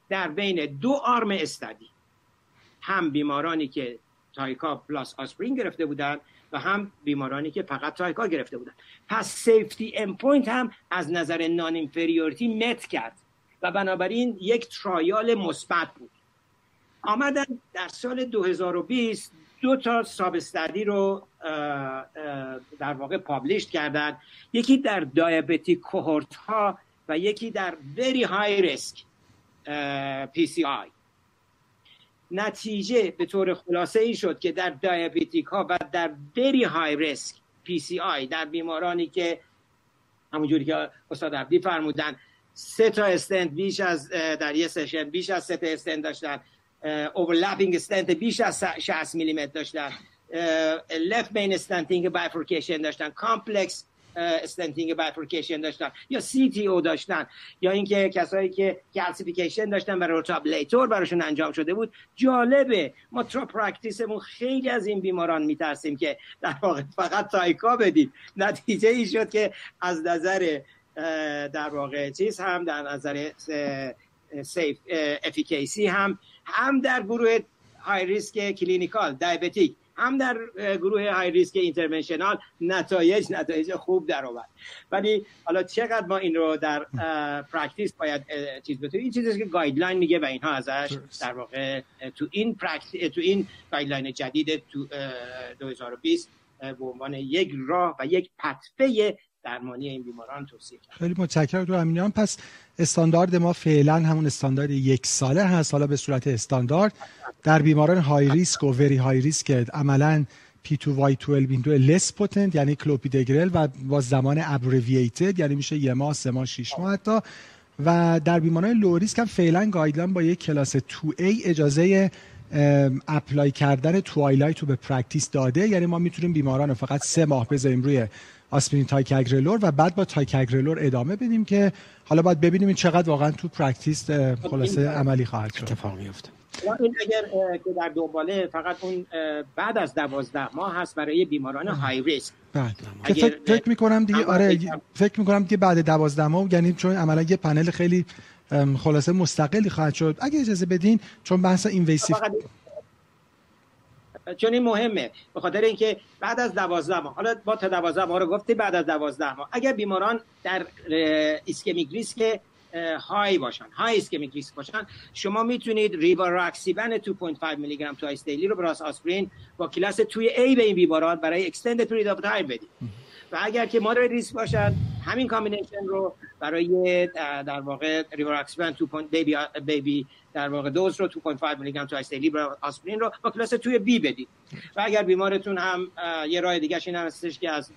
در بین دو arm study هم بیمارانی که تایکا plus آسپرین گرفته بودند و هم بیمارانی که فقط تایکا گرفته بودند پس safety end point هم از نظر non-inferiority met کرد و بنابراین یک trial مثبت بود. آمدن در سال 2020 دو تا substudy رو در واقع publish کردن. یکی در diabetic cohort ها و یکی در very high risk PCI نتیجه به طور خلاصه این شد که در diabetic ها و در very high risk PCI در بیمارانی که همونجوری که استاد عبدی فرمودن سه تا استند بیش از در یه session بیش از سه تا استند داشتن overlapping stent بیش از 60 میلیمتر داشتن left main stenting bifurcation داشتن complex stenting bifurcation داشتن یا CTO داشتن یا اینکه کسایی که calcification داشتن برای rotablator براشون انجام شده بود. جالبه ما ترا پرکتیسمون خیلی از این بیماران میترسیم که در واقع فقط تایکا بدید نتیجه این شد که از نظر در واقع چیز هم در نظر safe efficacy هم هم در گروه های ریسک clinical diabetic هم در گروه های ریسک interventional نتایج نتایج خوب در آورد. ولی حالا چقدر ما این رو در practice باید چیز بتونیم؟ این چیزی که guideline میگه و اینها ازش در واقع تو این practice تو این guideline جدید تو 2020 به عنوان یک راه و یک pathway درمانی این بیماران توصیه کرد خیلی متشکرم دکتر امینیان. پس استاندارد ما فعلا همون استاندارد یک ساله هست. حالا به صورت استاندارد در بیماران high risk و very high risk عملا P2Y12 ویندو less potent یعنی کلوپیدگرل و با زمان abbreviated یعنی میشه یه ماه سه ماه شش ماه حتی. و در بیماران low risk هم فعلا guideline با یک کلاس 2A اجازه apply کردن TWILIGHT رو به practice داده. یعنی ما می‌تونیم بیماران رو فقط سه ماه بذاریم روی آسپرین تایکاگرلور و بعد با تایکاگرلور ادامه بدیم که حالا باید ببینیم این چقدر واقعا تو practice خلاصه عملی خواهد شد. اتفاق میفته این اگر که در دنباله فقط اون بعد از دوازده ماه هست برای بیماران high risk بعد فکر, فکر می‌کنم دیگه آره فکر می‌کنم دیگه بعد دوازده ماه یعنی چون عملا یه پنل خیلی خلاصه مستقلی خواهد شد. اگه اجازه بدین چون بحث invasive چون این مهمه به خاطر اینکه بعد از دوازده ماه حالا با تا دوازده ماه رو گفتی بعد از دوازده ماه. اگر بیماران در ischemic risk high باشن high ischemic risk باشن شما می‌تونید ریواراکسبان 2.5 میلی گرم BID daily رو plus آسپرین با کلاس توی ای به این بیماران برای extended period of time بدید. و اگر که moderate risk باشن همین combination رو برای در واقع ریواراکسیبن 2. بیبی بیبی در واقع دوز رو 2.5 میلی گرم twice daily آسپرین رو با کلاس توی بی بدید. و اگر بیمارتون هم یه راه دیگه این هستش که از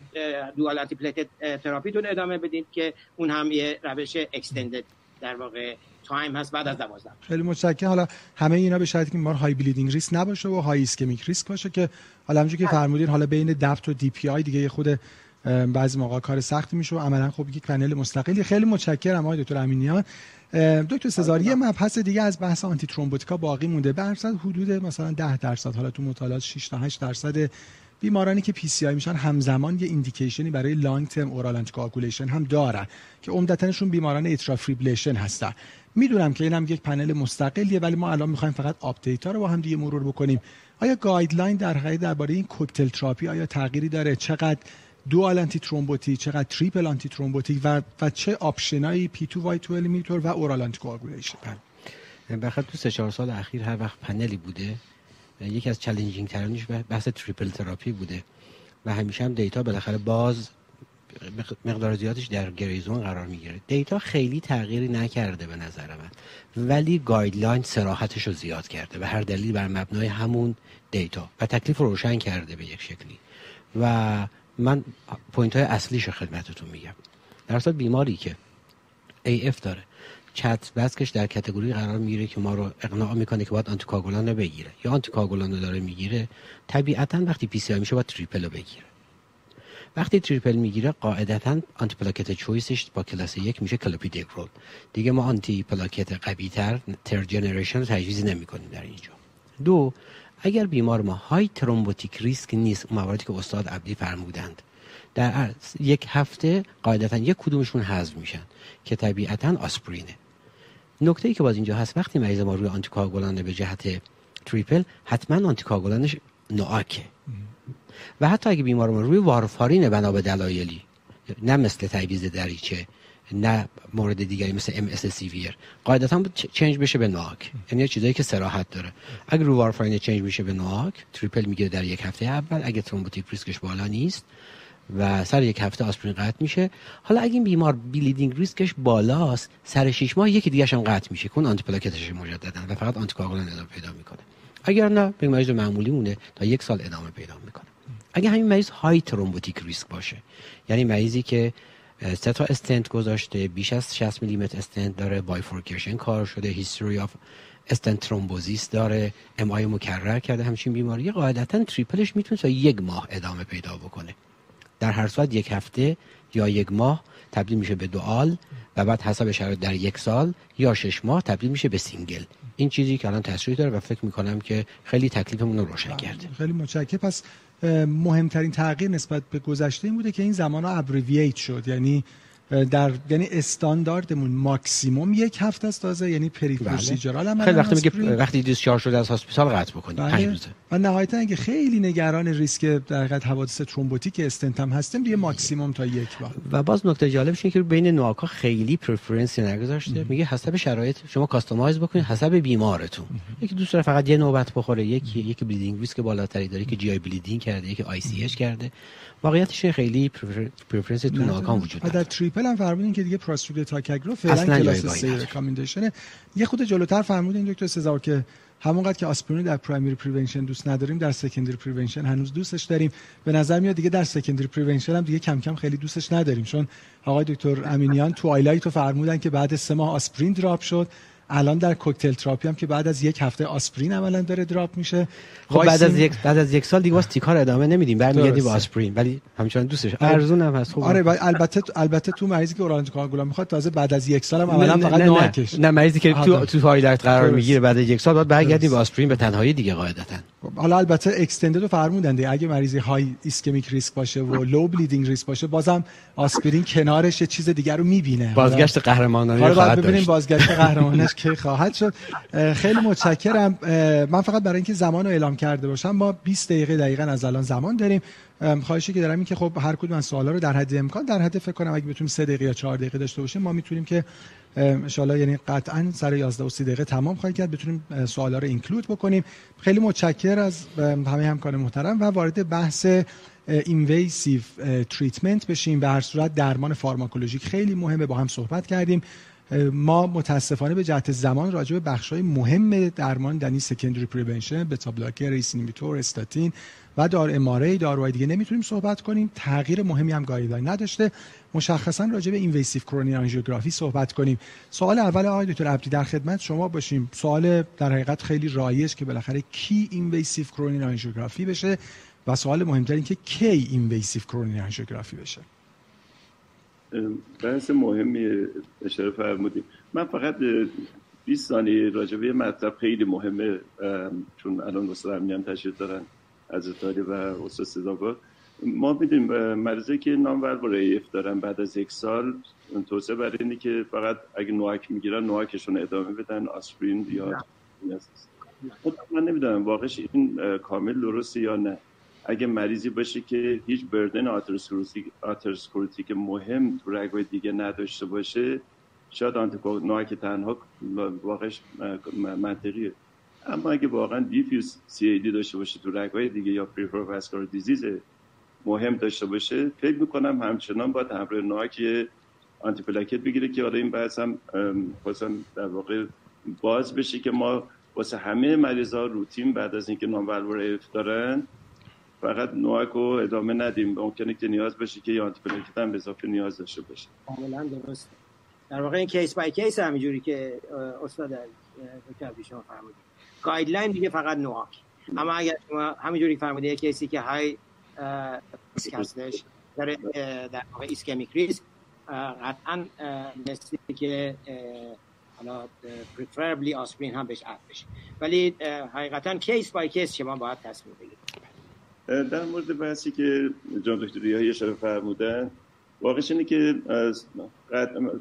dual anti therapy تون ادامه بدید که اون هم یه روش extended در واقع time هست بعد از 12 خیلی متشکرم. حالا همه اینا به شرطی که بیمار high bleeding risk نباشه و high ischemic risk باشه که حالا همونجوری که فرمودین حالا بین DAPT و DPI دیگه خود بعضی موقع کار سختی میشه و عملا خب یک پنل مستقلی. خیلی متشکرم آقای دکتر امینیان دکتر سزاری یه مبحث دیگه از بحث antithrombotic ا باقی مونده. به حدود مثلا 10 درصد حالا تو مطالعات 6 تا 8 درصد بیمارانی که PCI میشن همزمان یه indication ی برای long term oral anticoagulation هم دارن که عمدتاًشون بیماران atrial fibrillation هستن. می‌دونم که اینم یک پنل مستقلیه ولی ما الان می‌خوایم فقط update ها رو با هم دیگه مرور بکنیم. آیا guideline در حقیقت درباره این cocktail therapy آیا تغییری داره؟ چقدر dual antithrombotic چقدر triple antithrombotic و و چه option هایی P2Y12 inhibitor و oral anticoagulation بخاطر تو سه چهار سال اخیر هر وقت پنلی بوده یکی از challenging تراش بحث triple therapy بوده. و همیشه هم data بالاخره باز مقدار زیادش در gray zone قرار می‌گیره. data خیلی تغییری نکرده به نظر من. ولی guideline صراحتش رو زیاد کرده. و هر دلیل بر مبنای همون data و تکلیف رو روشن کرده به یک شکلی. و من point های اصلیش رو خدمتتون میگم. در بیماری که AF داره CHA2DS2-VASc ش در category قرار می‌گیره که ما رو اقناع می‌کنه که باید آنتیکاگولان رو بگیره. یا آنتیکاگولان رو داره می‌گیره طبیعتا وقتی PCI میشه باید triple رو بگیره. وقتی triple می‌گیره قاعدتا آنتی پلاکت choice ش با کلاس یک میشه کلوپیدگرول دیگه ما آنتی پلاکت قوی تر generation تجویز نمی‌کنیم در اینجا. دو اگر بیمار ما high thrombotic risk نیست مواردی که استاد عبدی فرمودند در یک هفته قاعدتا یک کدومشون حذف میشن که طبیعتا آسپرینه. نکته ای که باز اینجا هست وقتی مریض ما روی آنتیکاگولان به جهت triple حتما آنتیکاگولانش NOAC ه و حتی اگه بیمار ما روی وارفارین بنا به دلایلی نه مثل تعویض دریچه نه مورد دیگری مثل MS severe قاعدتا change بشه به NOAC یعنی چیزایی که صراحت داره. اگر رو وارفارین change میشه به NOAC triple می‌گیره در یک هفته اول اگه thrombotic risk ش بالا نیست و سر یک هفته آسپرین قطع میشه. حالا اگه این بیمار bleeding risk ش بالاست سر 6 ماه یکی دیگه هم قطع میشه. کن آنتی پلاکتش مجددا و فقط آنتی ادامه پیدا می‌کنه. اگر نه به مریض معمولی مونه تا یک سال ادامه پیدا می‌کنه. اگه همین مریض high thrombotic risk باشه یعنی مریضی که سه تا استنت گذاشته بیش از 60 میلیمتر استنت داره bifurcation کار شده history of stent thrombosis داره MI مکرر کرده همچین بیماری. قاعدتا triple ش می‌تونه تا یک ماه ادامه پیدا بکنه. در هر صورت یک هفته یا یک ماه تبدیل میشه به dual و بعد حسب شرایط در یک سال یا شش ماه تبدیل میشه به single. این چیزی که الان تصریح داره و فکر می‌کنم که خیلی تکلیفمون رو روشن کرده. خیلی متشکرم. پس مهمترین تغییر نسبت به گذشته این بوده که این زمان ها abbreviate شد. یعنی در یعنی استانداردمون ماکسیموم یک هفته است تازه یعنی periprocedural بله. خیلی وقتی میگه وقتی discharge شده از hospital قطع بکنید بله. روزه. و نهایتا اگه خیلی نگران ریسک در حقیقت حوادث thrombotic stent هم هستیم دیگه ماکسیموم تا یک ماه. و باز نکته جالبش اینه که بین NOAC ا خیلی preference ی نگذاشته. میگه حسب شرایط شما customize بکنید حسب بیمارتون. یکی دوست داره فقط یه نوبت بخوره یکی یکی bleeding risk بالاتری داره که GI bleeding کرده یکی ICH کرده. واقعیتش خیلی preference تو NOAC ام وجود داره در triple هم فرمودین که دیگه prasugrel ticagrelor فعلا کلاس 3 recommendation یه خود جلوتر فرمودین دکتر سزار که همونقدر که آسپرین در primary prevention دوست نداریم در secondary prevention هنوز دوستش داریم. به نظر میاد دیگه در secondary prevention هم دیگه کم کم خیلی دوستش نداریم. چون آقای دکتر امینیان تو TWILIGHT رو فرمودن که بعد سه ماه آسپرین drop شد. الان در کوکتل تراپی هم که بعد از یک هفته آسپرین عملا داره دراپ میشه. خب بعد از یک بعد از یک سال دیگه واسه تیکار ادامه نمیدیم. برمیگردیم به آسپرین. ولی همچنان دوستش. ارزون هم هست. خوب آره البته البته تو مریضی که اورال کاگولا می‌خواد تازه بعد از یک سال هم عملا فقط نوکش. نه مریضی که تو تو هایلایت قرار می‌گیره بعد از یک سال بعد برگردیم به آسپرین به تنهایی دیگه قاعدتا. خب، حالا البته اکستندد رو فرمودن دیگه. اگه مریضی های ایسکمیک ریسک باشه و لو بلیدینگ ریسک باشه بازم آسپرین کنارش چیز دیگر رو می‌بینه. بازگشت قهرمانانه خواهد ببینیم بازگشت قهرمانش کی خواهد شد. خیلی متشکرم. من فقط برای اینکه زمان رو اعلام کرده باشم ما 20 دقیقه دقیقا از الان زمان داریم. خواهشی که دارم این که خب هر کدوم از سوالا رو در حد امکان در حد فکر کنم اگه بتونیم 3 دقیقه یا 4 دقیقه داشته باشیم ما می‌تونیم که ان یعنی قطعا سر 11 و 30 دقیقه تمام خواهید کرد بتونیم سوالا رو اینکلود بکنیم. خیلی متشکر از همه همکار محترم و وارد بحث اینویسیو treatment بشیم. به هر صورت درمان فارماکولوژیک خیلی مهمه با هم صحبت کردیم. ما متاسفانه به جهت زمان راجع به بخش‌های مهم درمان دنی secondary prevention beta blocker ACE inhibitor استاتین و دار اماره داروهای دیگه نمی‌تونیم صحبت کنیم. تغییر مهمی هم guideline نداشته. مشخصا راجع به invasive coronary angiography صحبت کنیم. سوال اول آقای دکتر عبدی در خدمت شما باشیم. سوال در حقیقت خیلی رایج که بالاخره کی invasive coronary angiography بشه و سوال مهمتر این که کی invasive coronary angiography بشه. بحث مهمی اشاره فرمودیم. من فقط 20 ثانیه راجع به مطلب خیلی مهمه چون الان استاد امنیان تشریف دارن از ایتالیا و استاد سزاگار ما می‌دونیم مریضی که non-valvular AF دارن بعد از یک سال توصیه برای اینه که فقط اگه NOAC می‌گیرن NOAC شون ادامه بدن آسپرین یا خب من نمی‌دونم واقعش این کامل درسته یا نه. اگه مریضی باشه که هیچ burden atherosclerotic مهم تو رگای دیگه نداشته باشه شاید anticoagulant تنها واقعش منطقیه. اما اگه واقعا diffuse CAD داشته باشه تو رگای دیگه یا peripheral vascular disease مهم داشته باشه فکر می‌کنم همچنان باید همراه NOAC antiplatelet بگیره که حالا این بحث هم در واقع باز بشه که ما واسه همه مریضا روتین بعد از اینکه نام دارن فقط NOAC رو ادامه ندیم. ممکنه که نیاز بشه که antiplatelet هم به اضافه نیاز داشته باشه کاملا درست در واقع این case by case همینجوری که استاد دکتر شما فرمودید. guideline دیگه فقط NOAC. اما اگر شما همینجوری فرمودید یک case ی که high هستش در در واقع ischemic risk قطعا مثل که حالا preferably آسپرین هم بهش add بشه. ولی حقیقتا case by case شما باید تصمیم بگیرید. در مورد بحثی که جان دکتر ریاهی اشاره فرمودن واقعش اینه که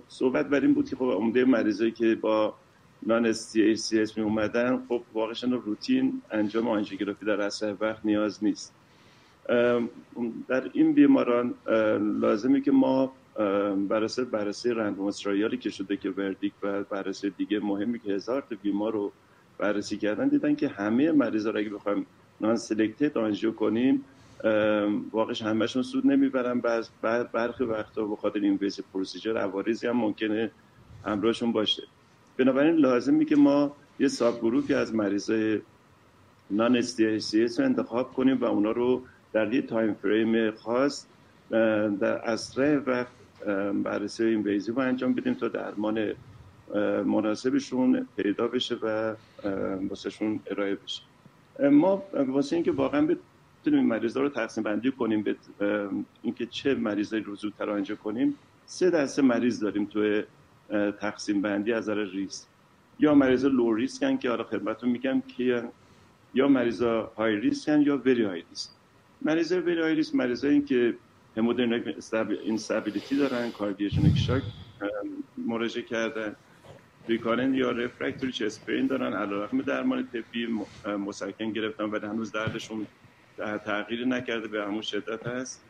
صحبت بر این بود که خب عمده مریضایی که با non-STEMI اومدن خب واقعش روتین انجام آنژیوگرافی در اثر وقت نیاز نیست. در این بیماران لازمه که ما بررسی بررسی رندوم که شده که وردیک و بررسی دیگه مهمی که هزار تا بیمار رو بررسی کردن دیدن که همه مریضا رو اگه بخوایم نان سلکتد آنژیو کنیم واقعش همشون سود نمی‌برن. برخی وقتا به خاطر این ویز پروسیجر عوارضی هم ممکنه همراهشون باشه. بنابراین لازمی که ما یه ساب گروپی از مریضای non-ST رو انتخاب کنیم و اونا رو در یه time frame خاص در اسرع وقت بررسی invasive رو انجام بدیم تا درمان مناسبشون پیدا بشه و واسهشون ارائه بشه. ما واسه اینکه واقعا بتونیم مریضا رو تقسیم بندی کنیم به اینکه چه مریضایی رو زودتر آنژیو کنیم سه دسته مریض داریم تو تقسیم بندی از نظر ریسک. یا مریضا low risk ن که حالا خدمتتون میگم که یا مریضا high risk ن یا very high risk مریضای very high risk مریضایی که hemodynamic instability دارن cardiogenic shock مراجعه کردن. recurrent یا refractory chest pain دارن علیرغم درمان طبی مسکن گرفتن ولی هنوز دردشون تغییری نکرده به همون شدت هست.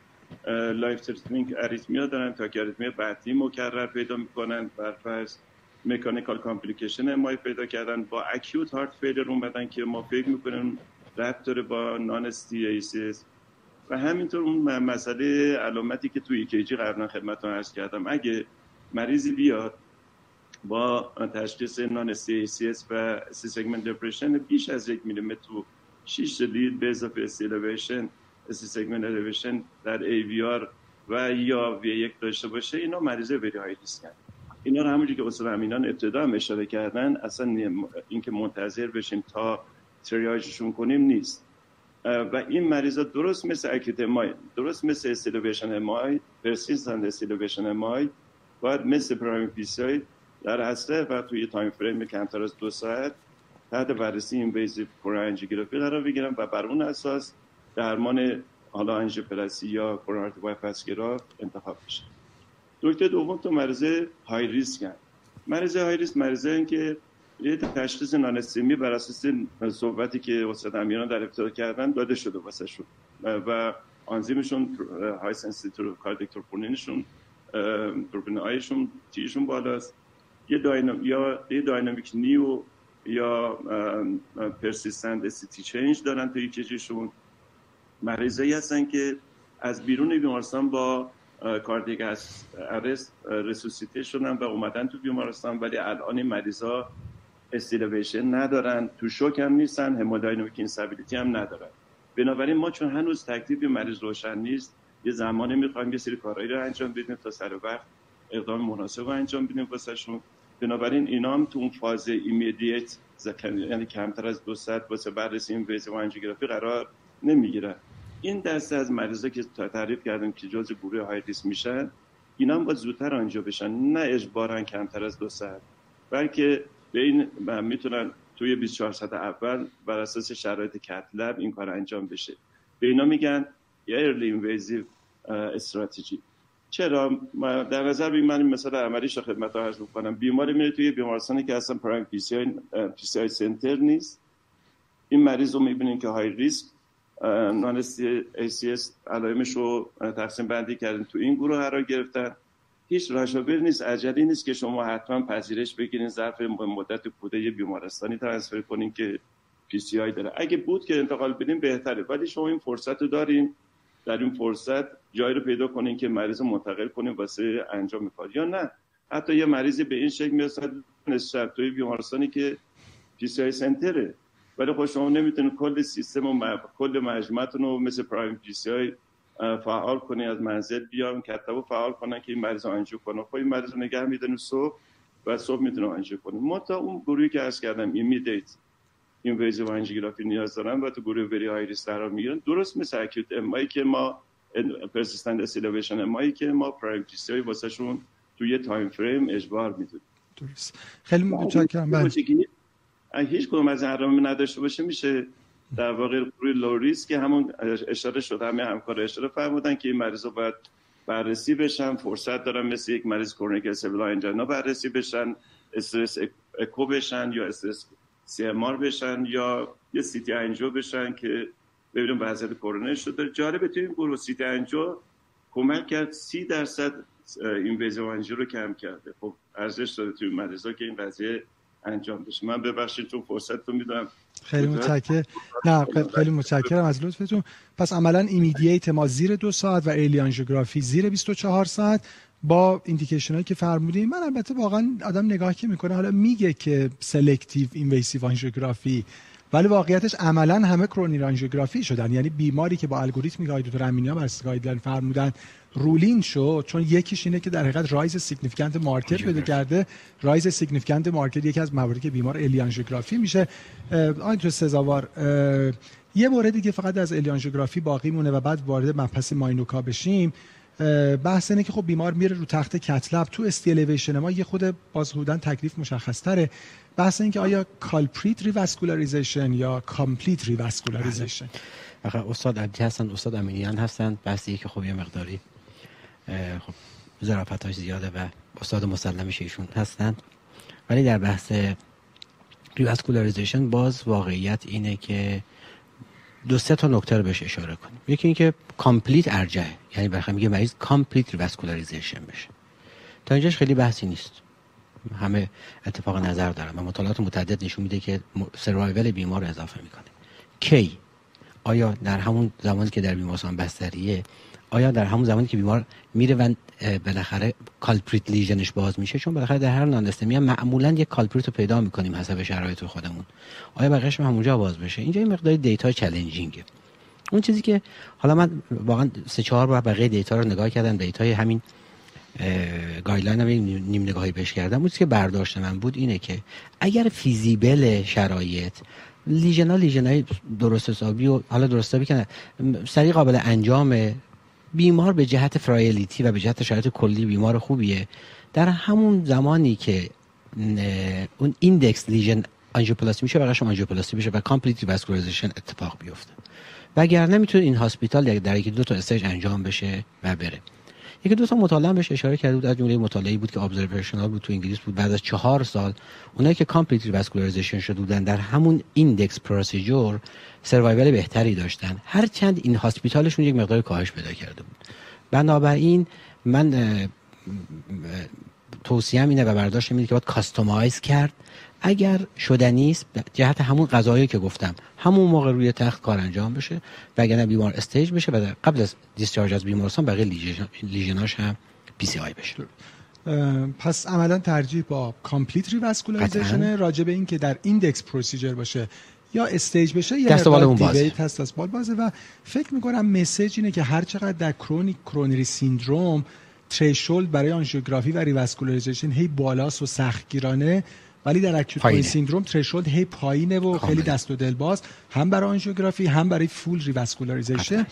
life-threatening arrhythmia دارن تا که arrhythmia بعدی مکرر پیدا می‌کنن بر فرض mechanical complication MI پیدا کردن با acute heart failure اومدن که ما فکر می‌کنیم ربط داره با non-STE-ACS و همینطور اون مسئله علامتی که توی ECG قبلا خدمتتون عرض کردم اگه مریضی بیاد با تشخیص non-ST و ST segment depression بیش از یک میلیمتر تو 6 lead به اضافه ST elevation ST segment elevation در aVR و یا V یک داشته باشه اینا مریضه very high risk ن اینا رو همونجوری که استاد امینان ابتدا هم اشاره کردن اصلا اینکه منتظر بشیم تا triage شون کنیم نیست. و این مریضا درست مثل acute MI درست مثل ST elevation MI persistent ST elevation MI باید مثل primary PCI در اصل و توی time frame کمتر از دو ساعت تحت بررسی invasive پرانجیوگرافی قرار بگیرن و بر اون اساس درمان حالا آنژیوپلاستی یا coronary bypass graft انتخاب میشه دسته دوم تو مریض high risk هم. مریض high risk مریضه که یه تشخیص non-STEMI بر اساس صحبتی که استاد امیران در ابتدا کردن داده شده واسه شون و آنزیمشون high sensitive cardiac troponin شون troponin I شون T شون بالاست. یه dynamic یا یه dynamic new یا persistent ST change دارن توی مریضایی هستن که از بیرون بیمارستان با cardiac arrest resuscitate شدن و اومدن تو بیمارستان ولی الان این مریضا ST elevation ندارن. تو شوک هم نیستن hemodynamic instability هم ندارن. بنابراین ما چون هنوز تکلیف مریض روشن نیست یه زمانی می‌خوایم یه سری کارهایی رو انجام بدیم تا سر وقت اقدام مناسب رو انجام بدیم واسه بنابراین اینا هم تو اون فاز immediate یعنی کمتر از دو ساعت واسه بررسی invasive و آنژیوگرافی قرار نمی‌گیرن. این دسته از مریضا که تعریف کردیم که جزء گروه high risk میشن اینا هم باید زودتر آنژیو بشن نه اجبارا کمتر از دو ساعت. بلکه به این می‌تونن توی 24 ساعت اول بر اساس شرایط cath lab این کار انجام بشه. به اینا میگن early invasive strategy چرا؟ در نظر بگیریم من مثلا عملیش رو خدمت ها عرض می‌کنم. بیماری میره توی بیمارستانی که اصلا primary PCI center نیست. این مریض رو می‌بینین که high risk. non-ST علائمش رو تقسیم بندی کردن تو این گروه قرار گرفتن. هیچ رشابر نیست. عجلی نیست که شما حتما پذیرش بگیرین ظرف مدت کوتاه یه بیمارستانی transfer کنین که PCI داره. اگه بود که انتقال بدین بهتره. ولی شما این فرصت رو دارین. در این فرصت جایی رو پیدا کنین که مریض منتقل کنین واسه انجام کار. یا نه حتی یه مریضی به این شکل می‌رسد نسبت توی بیمارستانی که PCI center ه. ولی خب شما نمی‌تونید کل سیستم و کل مجموعتون رو مثل primary PCI فعال کنی از منزل بیان cath lab و فعال کنن که این مریض آنژیو کنه خب این مریض رو نگه میدن صبح و صبح می‌تونه angio کنه ما تا اون گروهی که عرض کردم immediate invasive نیاز دارن و تو گروه very high risk قرار می‌گیرن. درست مثل acute MI یی که ما persistent ST elevation MI یی که ما primary PCI واسه شون توی time frame اجبار می‌دونیم. درست. خیلی متشکرم. بله. هیچ کدوم از این نداشته باشه میشه در واقع روی low risk که همون اشاره شده همه همکار اشاره فرمودن که این مریض رو باید بررسی بشن. فرصت دارن مثل یک مریض chronic stable angina بررسی بشن stress echo بشن یا stress CMR بشن یا یه CT angio بشن که ببینیم وضعیت کرونا شده جالبه توی این گروه CT angio کمک کرد سی درصد این angio رو کم کرده. خب ارزش داره توی مریضا که این قضیه انجام بشه. من ببخشید چون فرصت رو می‌دونم خیلی متشکرم. نه خیلی متشکرم از لطفتون. پس عملا immediate ما زیر دو ساعت و early آنژیوگرافی زیر 24 ساعت. با indication هایی که فرمودیم من البته واقعا آدم نگاه که می‌کنه حالا میگه که selective invasive آنژیوگرافی ولی واقعیتش عملا همه کرونی آنژیوگرافی شدن. یعنی بیماری که با الگوریتمی که دکتر امینی بر guideline فرمودن rule in شو چون یکیش اینه که در حقیقت rise significant marker پیدا کرده. rise significant marker یکی از مواردی که بیمار early آنژیوگرافی میشه. آقای دکتر سزاوار یه موردی که فقط از early آنژیوگرافی باقی مونه و بعد وارد مبحث MINOCA بشیم. بحث اینه که خب بیمار میره رو تخت cath lab تو ST elevation MI خب باز بودن تکلیف مشخص تره بحث این که آیا culprit revascularization یا complete revascularization؟ استاد عبدی هستن استاد امینیان هستن. بحثی که خب یه مقداری خب ظرافتاش زیاده و استاد مسلمش ایشون هستند ولی در بحث revascularization باز واقعیت اینه که دو سه تا نکته رو بهش اشاره کنیم. یکی اینکه complete ارجه یعنی بخاطر میگه مریض complete revascularization بشه. تا اینجاش خیلی بحثی نیست. همه اتفاق نظر دارن و مطالعات متعدد نشون میده که survival بیمار رو اضافه می‌کنه. کی آیا در همون زمانی که در بیمارستان بستریه آیا در همون زمانی که بیمار میره و بالاخره culprit lesion ش باز میشه چون بالاخره در هر non-STEMI هم معمولا یک culprit رو پیدا می‌کنیم حسب شرایط خودمون. آیا بقیش همونجا باز بشه؟ اینجا این مقدار data challenging ه اون چیزی که حالا من واقعا سه چهار بار بقیه data رو نگاه کردم data ی همین guideline هم نیم نگاهی بهش کردم. اون که برداشت من بود اینه که اگر feasible شرایط lesion ا lesion ای درست حسابی و حالا درست حسابی کنه سریع قابل انجام بیمار به جهت frailty و به جهت شرایط کلی بیمار خوبیه. در همون زمانی که اون index lesion آنژیوپلاستی میشه بقیش آنژیوپلاستی بشه و complete revascularization اتفاق بیفته. وگرنه می‌تونه in hospital در یکی دو تا stage انجام بشه و بره. یکی دو تا مطالعه بهش اشاره کرده بود از جمله مطالعه بود که observational بود تو انگلیس بود بعد از چهار سال اونایی که complete revascularization شده بودن در همون index procedure survival بهتری داشتن. هرچند in hospital شون یک مقدار کاهش پیدا کرده بود. بنابراین من توصیه اینه و برداشت اینه که باید customize کرد. اگر شدنی است جهت همون قضایی که گفتم. همون موقع روی تخت کار انجام بشه. و اگر بیمار stage بشه و قبل از discharge از بیمارستان بقیه lesion اش هم PCI بشه. پس عملا ترجیح با complete revascularization راجع به این که در index procedure باشه یا stage بشه یا دست اون بازه. تست از بال بازه. و فکر می‌کنم message اینه که هر چقدر در chronic coronary syndrome threshold برای آنژیوگرافی و revascularization هی بالاست و سختگیرانه ولی در acute syndrome threshold هی پایینه و خیلی دست و دل باز. هم برای آنژیوگرافی هم برای full revascularization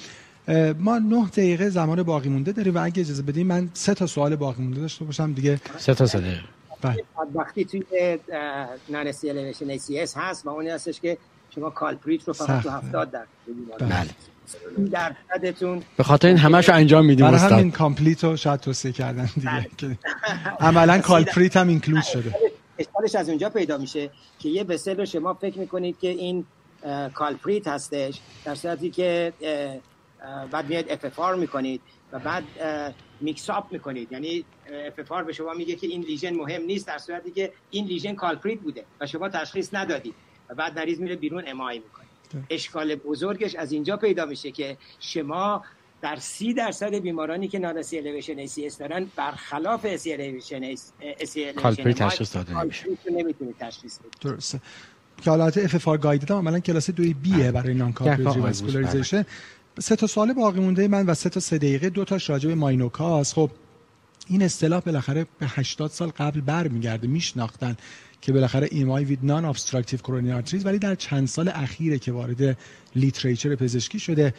ما نه دقیقه زمان باقی مونده داریم و اگه اجازه بدیم من سه تا سوال باقی مونده داشته باشم دیگه. سه تا سه بله. وقتی توی non-ST elevation ACS هست و اونی هستش که شما culprit رو فقط تو 70 درصد بله. درصدتون به خاطر این همش انجام میدیم برای همین complete رو شاید توصیه کردن دیگه. بله. عملا culprit هم include شده. اشکالش از اونجا پیدا میشه که یه vessel رو شما فکر می‌کنید که این culprit هستش در صورتی که بعد میاد FFR می‌کنید و بعد mix up می‌کنید. یعنی FFR به شما میگه که این lesion مهم نیست در صورتی که این lesion culprit بوده و شما تشخیص ندادید و بعد مریض میره بیرون MI می‌کنید اشکال بزرگش از اینجا پیدا میشه که شما در سی درصد بیمارانی که non-ST elevation MI دارن برخلاف ST elevation MI culprit تشخیص داده نمیشه. نمی‌تونید تشخیص درسته. که حالات FFR guide عملا کلاس دوی B ه برای non-culprit revascularization سه تا سوال باقی مونده من و سه تا سه دقیقه. دو تاش راجع به MINOCA س خب این اصطلاح بالاخره به 80 سال قبل برمیگرده. میشناختن که بالاخره MI with non-obstructive coronary arteries ولی در چند سال اخیره که وارد literature پزشکی شده.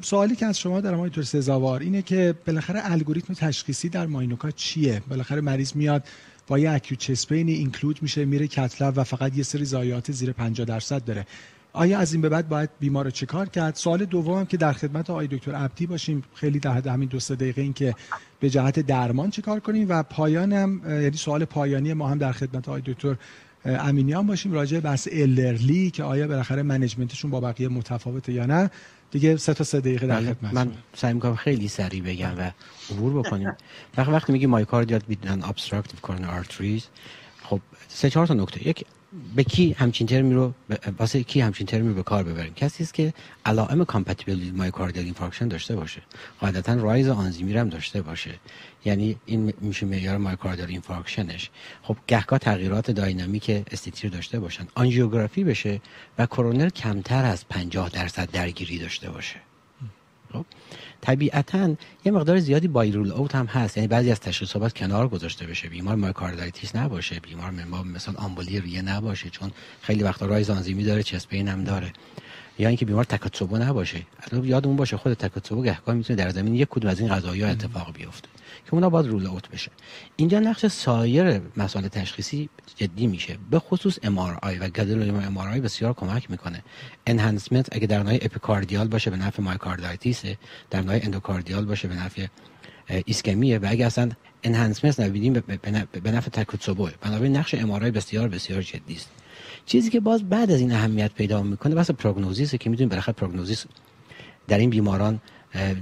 سوالی که از شما در آقای دکتر سزاوار اینه که بالاخره الگوریتم تشخیصی در MINOCA چیه؟ بالاخره مریض میاد با یه acute chest pain include میشه میره cath lab و فقط یه سری ضایعات زیر 50 درصد داره. آیا از این به بعد باید بیمار رو چیکار کرد؟ سوال دوم که در خدمت آقای دکتر عبدی باشیم. خیلی در همین دو سه دقیقه این که به جهت درمان چیکار کنیم و پایانم یعنی سوال پایانی ما هم در خدمت آقای دکتر امینیان باشیم. راجع بحث الرلی که آیا بالاخره management شون با بقیه متفاوته یا نه؟ دیگه سه تا سه دقیقه در بله، خدمت من سعی می‌کنم خیلی سریع بگم و عبور بکنیم. وقتی وقتی میگی myocardial with non-obstructive coronary arteries خب سه چهار تا نکته. یک به کی همچین ترمی رو واسه کی همچین ترمی رو به کار ببریم؟ کسی است که علائم compatible myocardial infarction داشته باشه. قاعدتا rise آنزیمی هم داشته باشه. یعنی این میشه معیار myocardial infarction ش خب گهگاه تغییرات dynamic ST-T داشته باشن. آنژیوگرافی بشه و کرونر کمتر از 50 درصد درگیری داشته باشه. خب؟ طبیعتا یه مقدار زیادی باید rule out هم هست. یعنی بعضی از تشخیصات کنار گذاشته بشه. بیمار myocarditis نباشه. بیمار ما مثلا آمبولی ریه نباشه چون خیلی وقتا rise آنزیمی داره chest pain هم داره. یا اینکه بیمار takotsubo نباشه. یادمون باشه خود takotsubo گهگاه می‌تونه در زمینه یک کدوم از این قضایا اتفاق بیفته. که اونا باید rule out بشه. اینجا نقش سایر مسائل تشخیصی جدی میشه. به خصوص MR و gadolinium بسیار کمک می‌کنه. enhancement اگه در نوع epicardial باشه به نفع myocarditis در نوع endocardial باشه به نفع ایسکمیه و اگه اصلا enhancement نبینیم به نفع takotsubo ه. بنابراین نقش MRI بسیار بسیار جدی است. چیزی که باز بعد از این اهمیت پیدا می‌کنه بحث prognosis که می‌دونیم بالاخره prognosis در این بیماران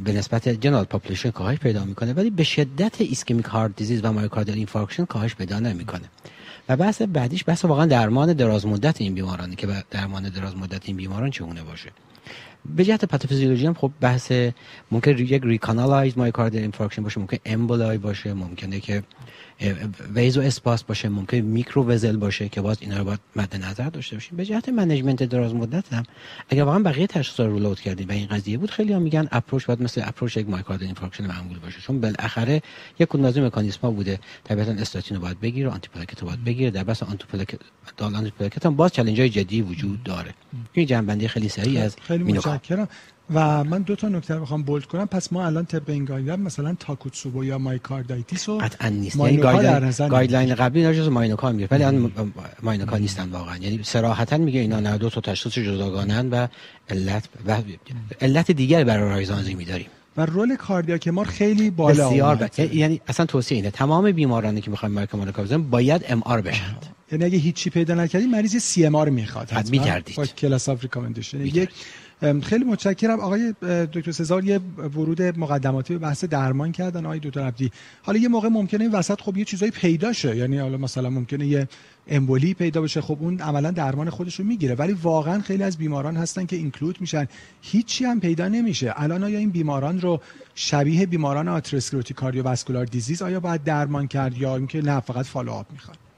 به نسبت general population کاهش پیدا می‌کنه ولی به شدت ischemic heart disease و myocardial infarction کاهش پیدا نمی‌کنه. و بحث بعدیش بحث واقعا درمان دراز مدت این بیمارانی که درمان دراز مدت این بیماران چگونه باشه. به جهت پاتوفیزیولوژی هم خب بحث ممکن یک recanalized myocardial infarction باشه ممکن emboli باشه ممکنه که vasospasm باشه ممکن micro vessel باشه که باز اینا رو باید مد نظر داشته باشیم. به جهت management دراز مدت هم اگر واقعا بقیه تشخیص رو rule کردیم و این قضیه بود خیلی هم میگن approach باید مثل approach یک myocardial infarction معمول باشه. چون بالاخره یک کدوم از مکانیزم بوده. طبیعتا استاتین رو باید بگیره antiplatelet رو باید بگیره. در بحث antiplatelet dual antiplatelet هم باز چالش های جدی وجود داره. این جمع‌بندی خیلی سریع از خیلی متشکرم. و من دو تا نکته رو بخوام bold کنم. پس ما الان طبق این guideline مثلا takotsubo یا myocarditis و قطعا نیست. یعنی guideline guideline قبلی اینا جزو MINOCA میگه ولی الان MINOCA نیستن واقعا. یعنی صراحتا میگه اینا 92 تا تشخیص جداگانه و علت و علت دیگر برای rise آنزیمی داریم و role cardiac MR خیلی بالا بسیار ب... یعنی اصلا توصیه اینه. تمام بیمارانی که می‌خوایم مارک MINOCA بزنیم باید MR بشند یعنی اگه هیچی پیدا نکردی مریض CMR می‌خواد. حتما میگردید با class of recommendation. یک خیلی متشکرم. آقای دکتر سزاوار یه ورود مقدماتی به بحث درمان کردن آقای دکتر عبدی. حالا یه موقع ممکنه این وسط خب یه چیزایی پیدا شه. یعنی حالا مثلا ممکنه یه امبولی پیدا بشه. خب اون عملا درمان خودش رو می‌گیره. ولی واقعا خیلی از بیماران هستن که include میشن. هیچی هم پیدا نمیشه. الان آیا این بیماران رو شبیه بیماران atherosclerotic cardiovascular disease آیا باید درمان کرد یا اینکه نه فقط follow-up می‌خواد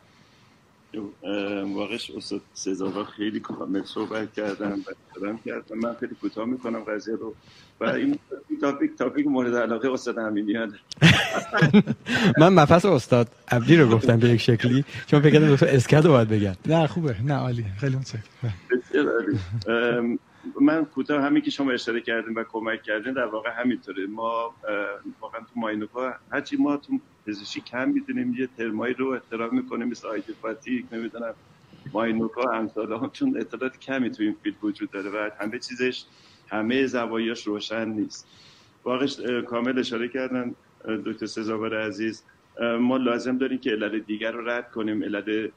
واقعش استاد سزاوار خیلی کامل صحبت کردم و کردم من خیلی کوتاه می‌کنم قضیه رو. و این topic topic مورد علاقه استاد امینیان من مفصل استاد عبدی رو گفتم به یک شکلی. چون فکر کردم دکتر SCAD رو باید بگن نه خوبه. نه عالی خیلی متشکرم من کوتاه همین که شما اشاره کردین و کمک کردین در واقع همینطوره. ما واقعا تو MINOCA هرچی ما تو پزشکی کم می‌دونیم یه ترمایی رو اختراع می‌کنیم مثل idiopathic نمی‌دونم MINOCA همسال چون اطلاعات کمی تو این field وجود داره و همه چیزش همه زوایاش روشن نیست. واقعش کامل اشاره کردن دکتر سزاور عزیز. ما لازم داریم که علل دیگر رو رد کنیم علل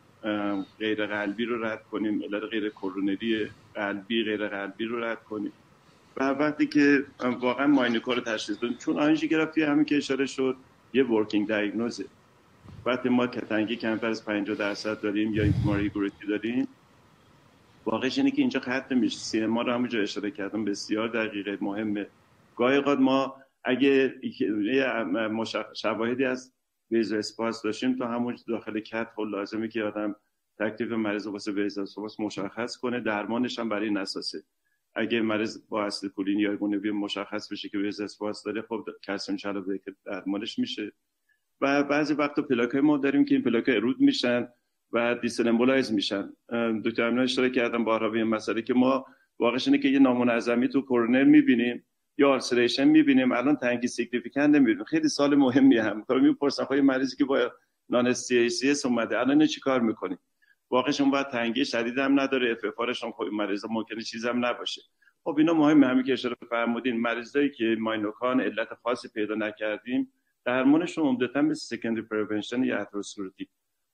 غیر قلبی رو رد کنیم علل غیر کرونری قلبی غیر قلبی رو رد کنیم. و وقتی که واقعا ماینوکا رو تشخیص بدیم چون آنژیوگرافی همین که اشاره شد یه ورکینگ دیاگنوزه وقتی ما کتنگی کمتر از 50 درصد داریم یا ماریگوریتی داریم واقعش اینه که اینجا خط نمیشه سی ما رو همونجا اشاره کردم بسیار دقیقه مهمه. گاهی قد ما اگه شواهدی از بیز اسپاس داشتیم تا همون داخل کت خب لازمه که آدم تکلیف مریض واسه بیز اسپاس مشخص کنه درمانش هم برای این اگه مریض با اصل کولین یا گونوی مشخص بشه که بیز اسپاس داره خب کلسیم چلو درمانش میشه. و بعضی وقت پلاک ما داریم که این پلاک رود میشن و دیسلمبولایز میشن. دکتر امنا اشاره کردم با راوی مسئله که ما واقعش اینه که یه نامنظمی تو کورنر می‌بینیم یا آلسریشن می‌بینیم الان تنگی سیگنیفیکانت نمی‌بینیم. خیلی سال مهمی هم. می‌پرسن خواهی مریضی که با نان سی سی اس اومده الان چی کار می‌کنیم واقعش اون باید تنگی شدید هم نداره اف هم خب مریضا ممکنه چیزم نباشه. خب اینا مهمه همین که اشاره فرمودین. مریضایی که ماینوکان علت خاصی پیدا نکردیم درمانشون عمدتا به سکندری پریونشن یا اتروسکلروتیک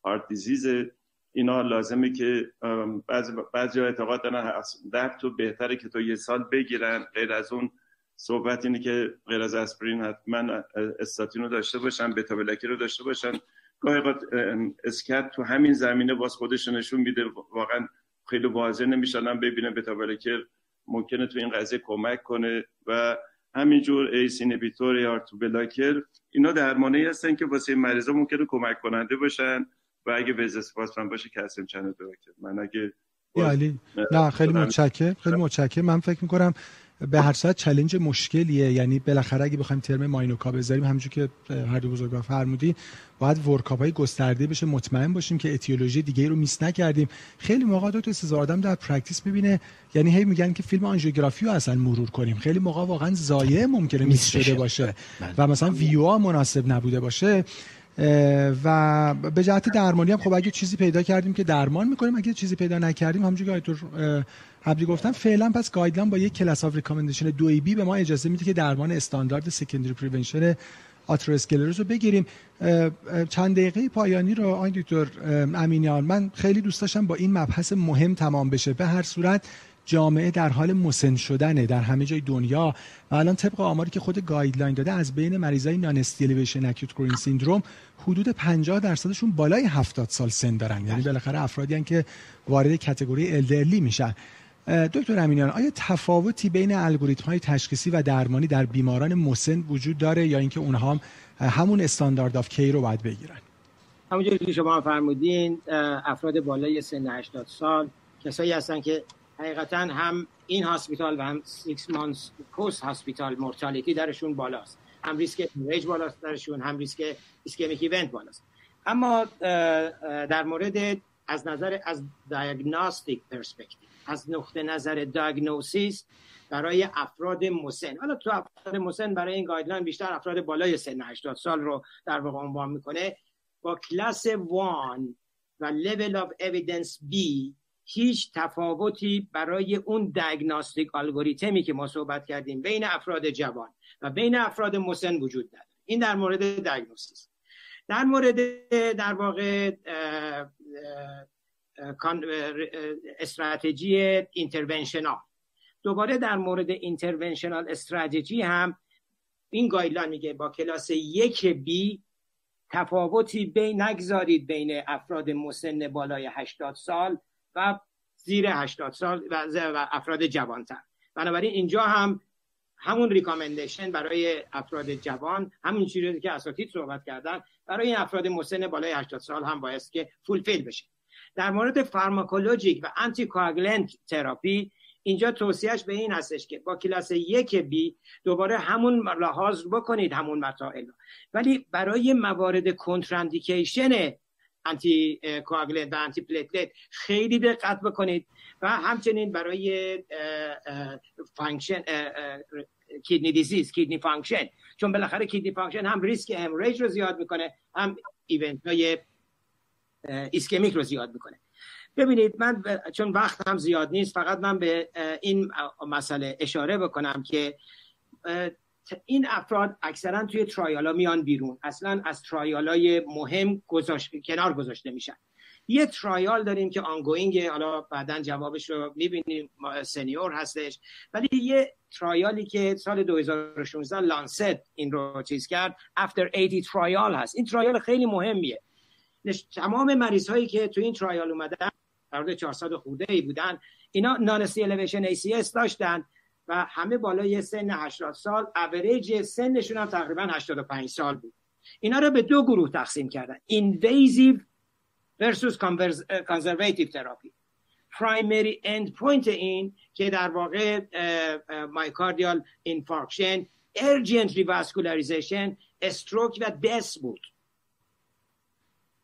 هارت دیزیز اینا لازمه که بعضی بعضی اعتقاد دارن در تو بهتره که تو یه سال بگیرن. غیر از اون صحبت اینه که غیر از اسپرین حتما استاتین رو داشته باشن بتا رو داشته باشن. گاهی اسکت تو همین زمینه باز خودش نشون میده. واقعا خیلی واضح نمیشنم ببینه بتا ممکنه تو این قضیه کمک کنه و همینجور ACE inhibitor یا beta blocker اینا درمانه هستن که واسه مریضا ممکنه کمک کننده باشن و اگه vasospasm باشه calcium channel من اگه نه خیلی متشکرم خیلی متشکرم. من فکر می‌کنم به هر صورت challenge مشکلیه. یعنی بالاخره اگه بخوایم term MINOCA بذاریم همونجور که هر دو بزرگوار فرمودی باید workup های گسترده بشه. مطمئن باشیم که etiology دیگه رو miss نکردیم. خیلی موقع دکتر سزاوار آدم در practice می‌بینه. یعنی هی میگن که فیلم آنژیوگرافی رو اصلا مرور کنیم. خیلی موقع واقعا ضایعه ممکنه miss شده باشه. بله. و مثلا ویو مناسب نبوده باشه. و به جهت درمانی هم خب اگه چیزی پیدا کردیم که درمان می‌کنیم اگه چیزی پیدا نکردیم همونجوری که آیتم قبلی گفتم فعلا پس guideline با یک class of recommendation 2 B به ما اجازه میده که درمان استاندارد secondary prevention آتروسکلروز رو بگیریم. چند دقیقه پایانی رو آقای دکتر امینیان من خیلی دوست داشتم با این مبحث مهم تمام بشه. به هر صورت جامعه در حال مسن شدنه در همه جای دنیا. و الان طبق آماری که خود guideline داده از بین مریضای non-ST elevation acute coronary syndrome حدود 50 درصدشون بالای 70 سال سن دارن. یعنی بالاخره افرادی که وارد category elderly میشن. دکتر امینیان آیا تفاوتی بین الگوریتم های تشخیصی و درمانی در بیماران مسن وجود داره یا اینکه اونها هم همون standard of care رو باید بگیرن؟ همونجوری که شما فرمودین افراد بالای سن 80 سال کسایی هستن که حقیقتا هم in-hospital و هم 6 months post hospital mortality درشون بالاست. هم ریسک ریج بالاست درشون هم ریسک ischemic event بالاست. اما در مورد از نظر از diagnostic perspective از نقطه نظر diagnosis برای افراد مسن. حالا تو افراد مسن برای این guideline بیشتر افراد بالای سن 80 سال رو در واقع عنوان می‌کنه. با کلاس 1 و level of evidence B هیچ تفاوتی برای اون diagnostic الگوریتمی که ما صحبت کردیم بین افراد جوان و بین افراد مسن وجود نداره. این در مورد diagnosis در مورد در واقع استراتژی interventional. دوباره در مورد interventional strategy هم این guideline میگه با کلاس یک B تفاوتی بین نگذارید بین افراد مسن بالای 80 سال و زیر 80 سال و افراد جوانتر. بنابراین اینجا هم همون recommendation برای افراد جوان همون چیزی که اساتید صحبت کردن برای این افراد مسن بالای 80 سال هم باید که fulfill بشه. در مورد pharmacologic و anticoagulant therapy اینجا توصیه‌ش به این هستش که با کلاس یک B دوباره همون لحاظ بکنید همون مسائل ولی برای موارد contraindication anticoagulant و antiplatelet خیلی دقت بکنید و همچنین برای function kidney disease kidney function چون بالاخره kidney function هم ریسک hemorrhage رو زیاد می‌کنه هم event های ischemic رو زیاد می‌کنه. ببینید من چون وقت هم زیاد نیست فقط من به این مسئله اشاره بکنم که این افراد اکثرا توی trial ا میان بیرون. اصلا از trial ای مهم گذاشت... کنار گذاشته میشن. یه trial داریم که ongoing حالا بعدا جوابش رو می‌بینیم. SENIOR هستش. ولی یه trial ی که سال 2016 Lancet این رو چیز کرد. After 80 trial هست. این trial خیلی مهمیه. تمام مریض هایی که تو این trial اومدن در 400 خورده ای بودن اینا non-ST elevation ACS داشتن. و همه بالای سن 80 سال اوریج سنشون هم تقریبا 85 سال بود. اینا رو به دو گروه تقسیم کردن. invasive versus conservative therapy. Primary endpoint این که در واقع myocardial infarction urgent revascularization stroke و death بود.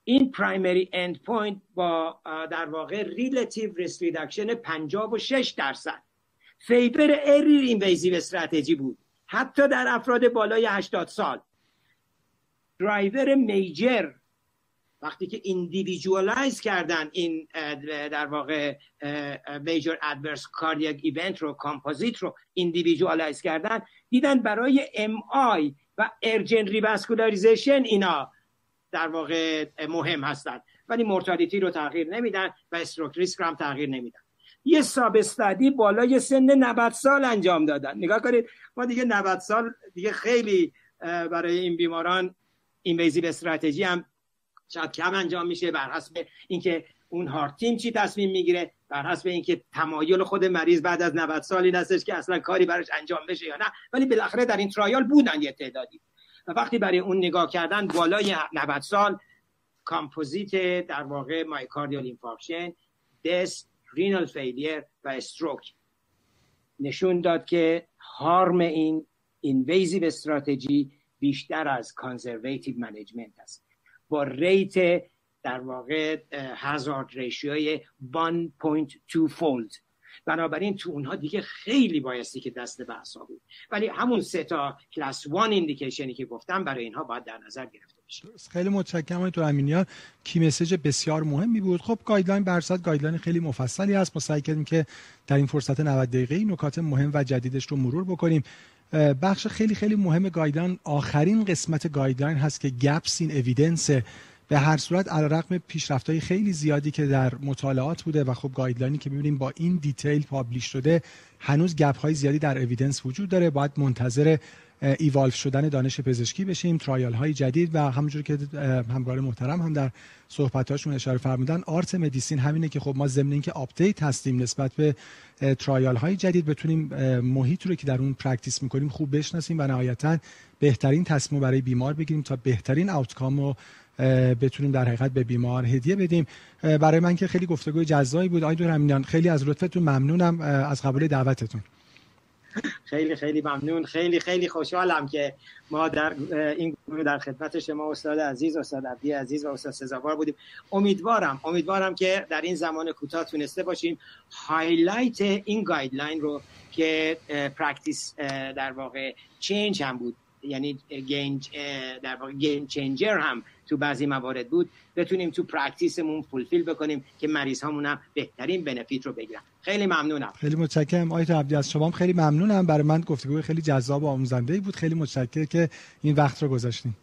این primary endpoint با در واقع relative risk reduction 56 درصد. favor early invasive strategy بود. حتی در افراد بالای 80 سال. driver major وقتی که individualize کردن این در واقع major adverse cardiac event رو کامپوزیت رو individualize کردن دیدن برای MI و urgent revascularization اینا در واقع مهم هستند ولی mortality رو تغییر نمیدن و stroke risk هم تغییر نمیدن. یه substudy بالای سن 90 سال انجام دادن. نگاه کنید ما دیگه 90 سال دیگه خیلی برای این بیماران invasive strategy هم شاید کم انجام میشه بر حسب اینکه اون heart team چی تصمیم می‌گیره بر حسب اینکه تمایل خود مریض بعد از 90 سالی هستش که اصلا کاری براش انجام بشه یا نه. ولی بالاخره در این trial بودن یه تعدادی. و وقتی برای اون نگاه کردن بالای 90 سال کامپوزیت در واقع myocardial infarction death renal failure و stroke نشون داد که harm این invasive strategy بیشتر از conservative management است. با rate در واقع hazard ratio ی 1.2 fold بنابراین تو اونها دیگه خیلی بایستی که دست به بود. ولی همون سه تا class one indication ی که گفتم برای اینها باید در نظر گرفته بشه خیلی متشکرم دکتر امینیان key message بسیار مهمی بود. خب guideline برصد guideline خیلی مفصلی است ما سعی کردیم که در این فرصت 90 دقیقه نکات مهم و جدیدش رو مرور بکنیم. بخش خیلی خیلی مهم guideline آخرین قسمت guideline هست که gaps in evidence به هر صورت علیرغم پیشرفت‌های خیلی زیادی که در مطالعات بوده و خب guideline ی که می‌بینیم با این detail publish شده هنوز گپ های زیادی در evidence وجود داره. باید منتظر evolve شدن دانش پزشکی بشیم trial های جدید و همونجور که همکار محترم هم در صحبتاشون اشاره فرمودن art medicine همینه که خب ما ضمن اینکه update هستیم نسبت به trial های جدید بتونیم محیط رو که در اون practice می‌کنیم خوب بشناسیم و نهایتا بهترین تصمیم برای بیمار بگیریم تا بهترین outcome رو بتونیم در حقیقت به بیمار هدیه بدیم. برای من که خیلی گفتگوی جذابی بود. آقای دکتر خیلی از لطفتون ممنونم. از قبول دعوتتون. خیلی خیلی ممنون. خیلی خیلی خوشحالم که ما در این گروه در خدمت شما استاد عزیز استاد عبدی عزیز و استاد سزاوار بودیم. امیدوارم امیدوارم که در این زمان کوتاه تونسته باشیم. highlight این guideline رو که practice در واقع change هم بود. یعنی game در واقع game changer هم تو بعضی موارد بود. بتونیم تو practice مون fulfill بکنیم که مریض هامون هم بهترین benefit رو بگیرن. خیلی ممنونم. خیلی متشکرم. استاد عبدی از شما خیلی ممنونم. برای من گفتگو خیلی جذاب و آموزنده بود. خیلی متشکرم که این وقت رو گذاشتین.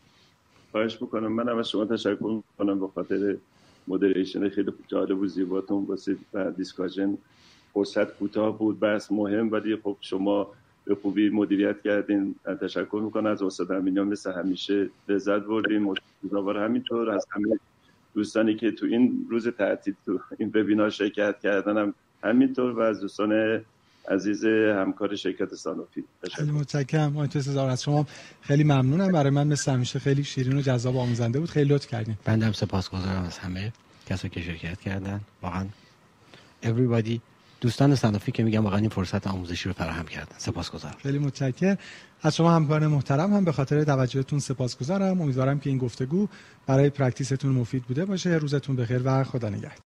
خواهش می‌کنم. من از شما تشکر می‌کنم. به خاطر moderation خیلی جالب و زیباتون. واسه discussion فرصت کوتاه بود. بحث مهم ولی خب شما به خوبی مدیریت کردین تشکر می‌کنم. از استاد امینیان مثل همیشه لذت بردیم. مشاور همینطور. از همه دوستانی که تو این روز تعطیل تو این وبینار شرکت کردنم همینطور. و از دوستان عزیز همکار شرکت سانوفی خیلی متشکرم. آقای از شما خیلی ممنونم. برای من مثل همیشه خیلی شیرین و جذاب و آموزنده بود. خیلی لطف کردین. بنده هم سپاسگزارم از همه کسایی که شرکت کردن. واقعا everybody دوستان صنافی که میگم واقعا این فرصت آموزشی رو فراهم کردن. سپاسگزارم. خیلی متشکرم. از شما همکاران محترم هم به خاطر توجهتون سپاسگزارم. امیدوارم که این گفتگو برای پرکتیستون مفید بوده باشه. روزتون بخیر و خدا نگهدار.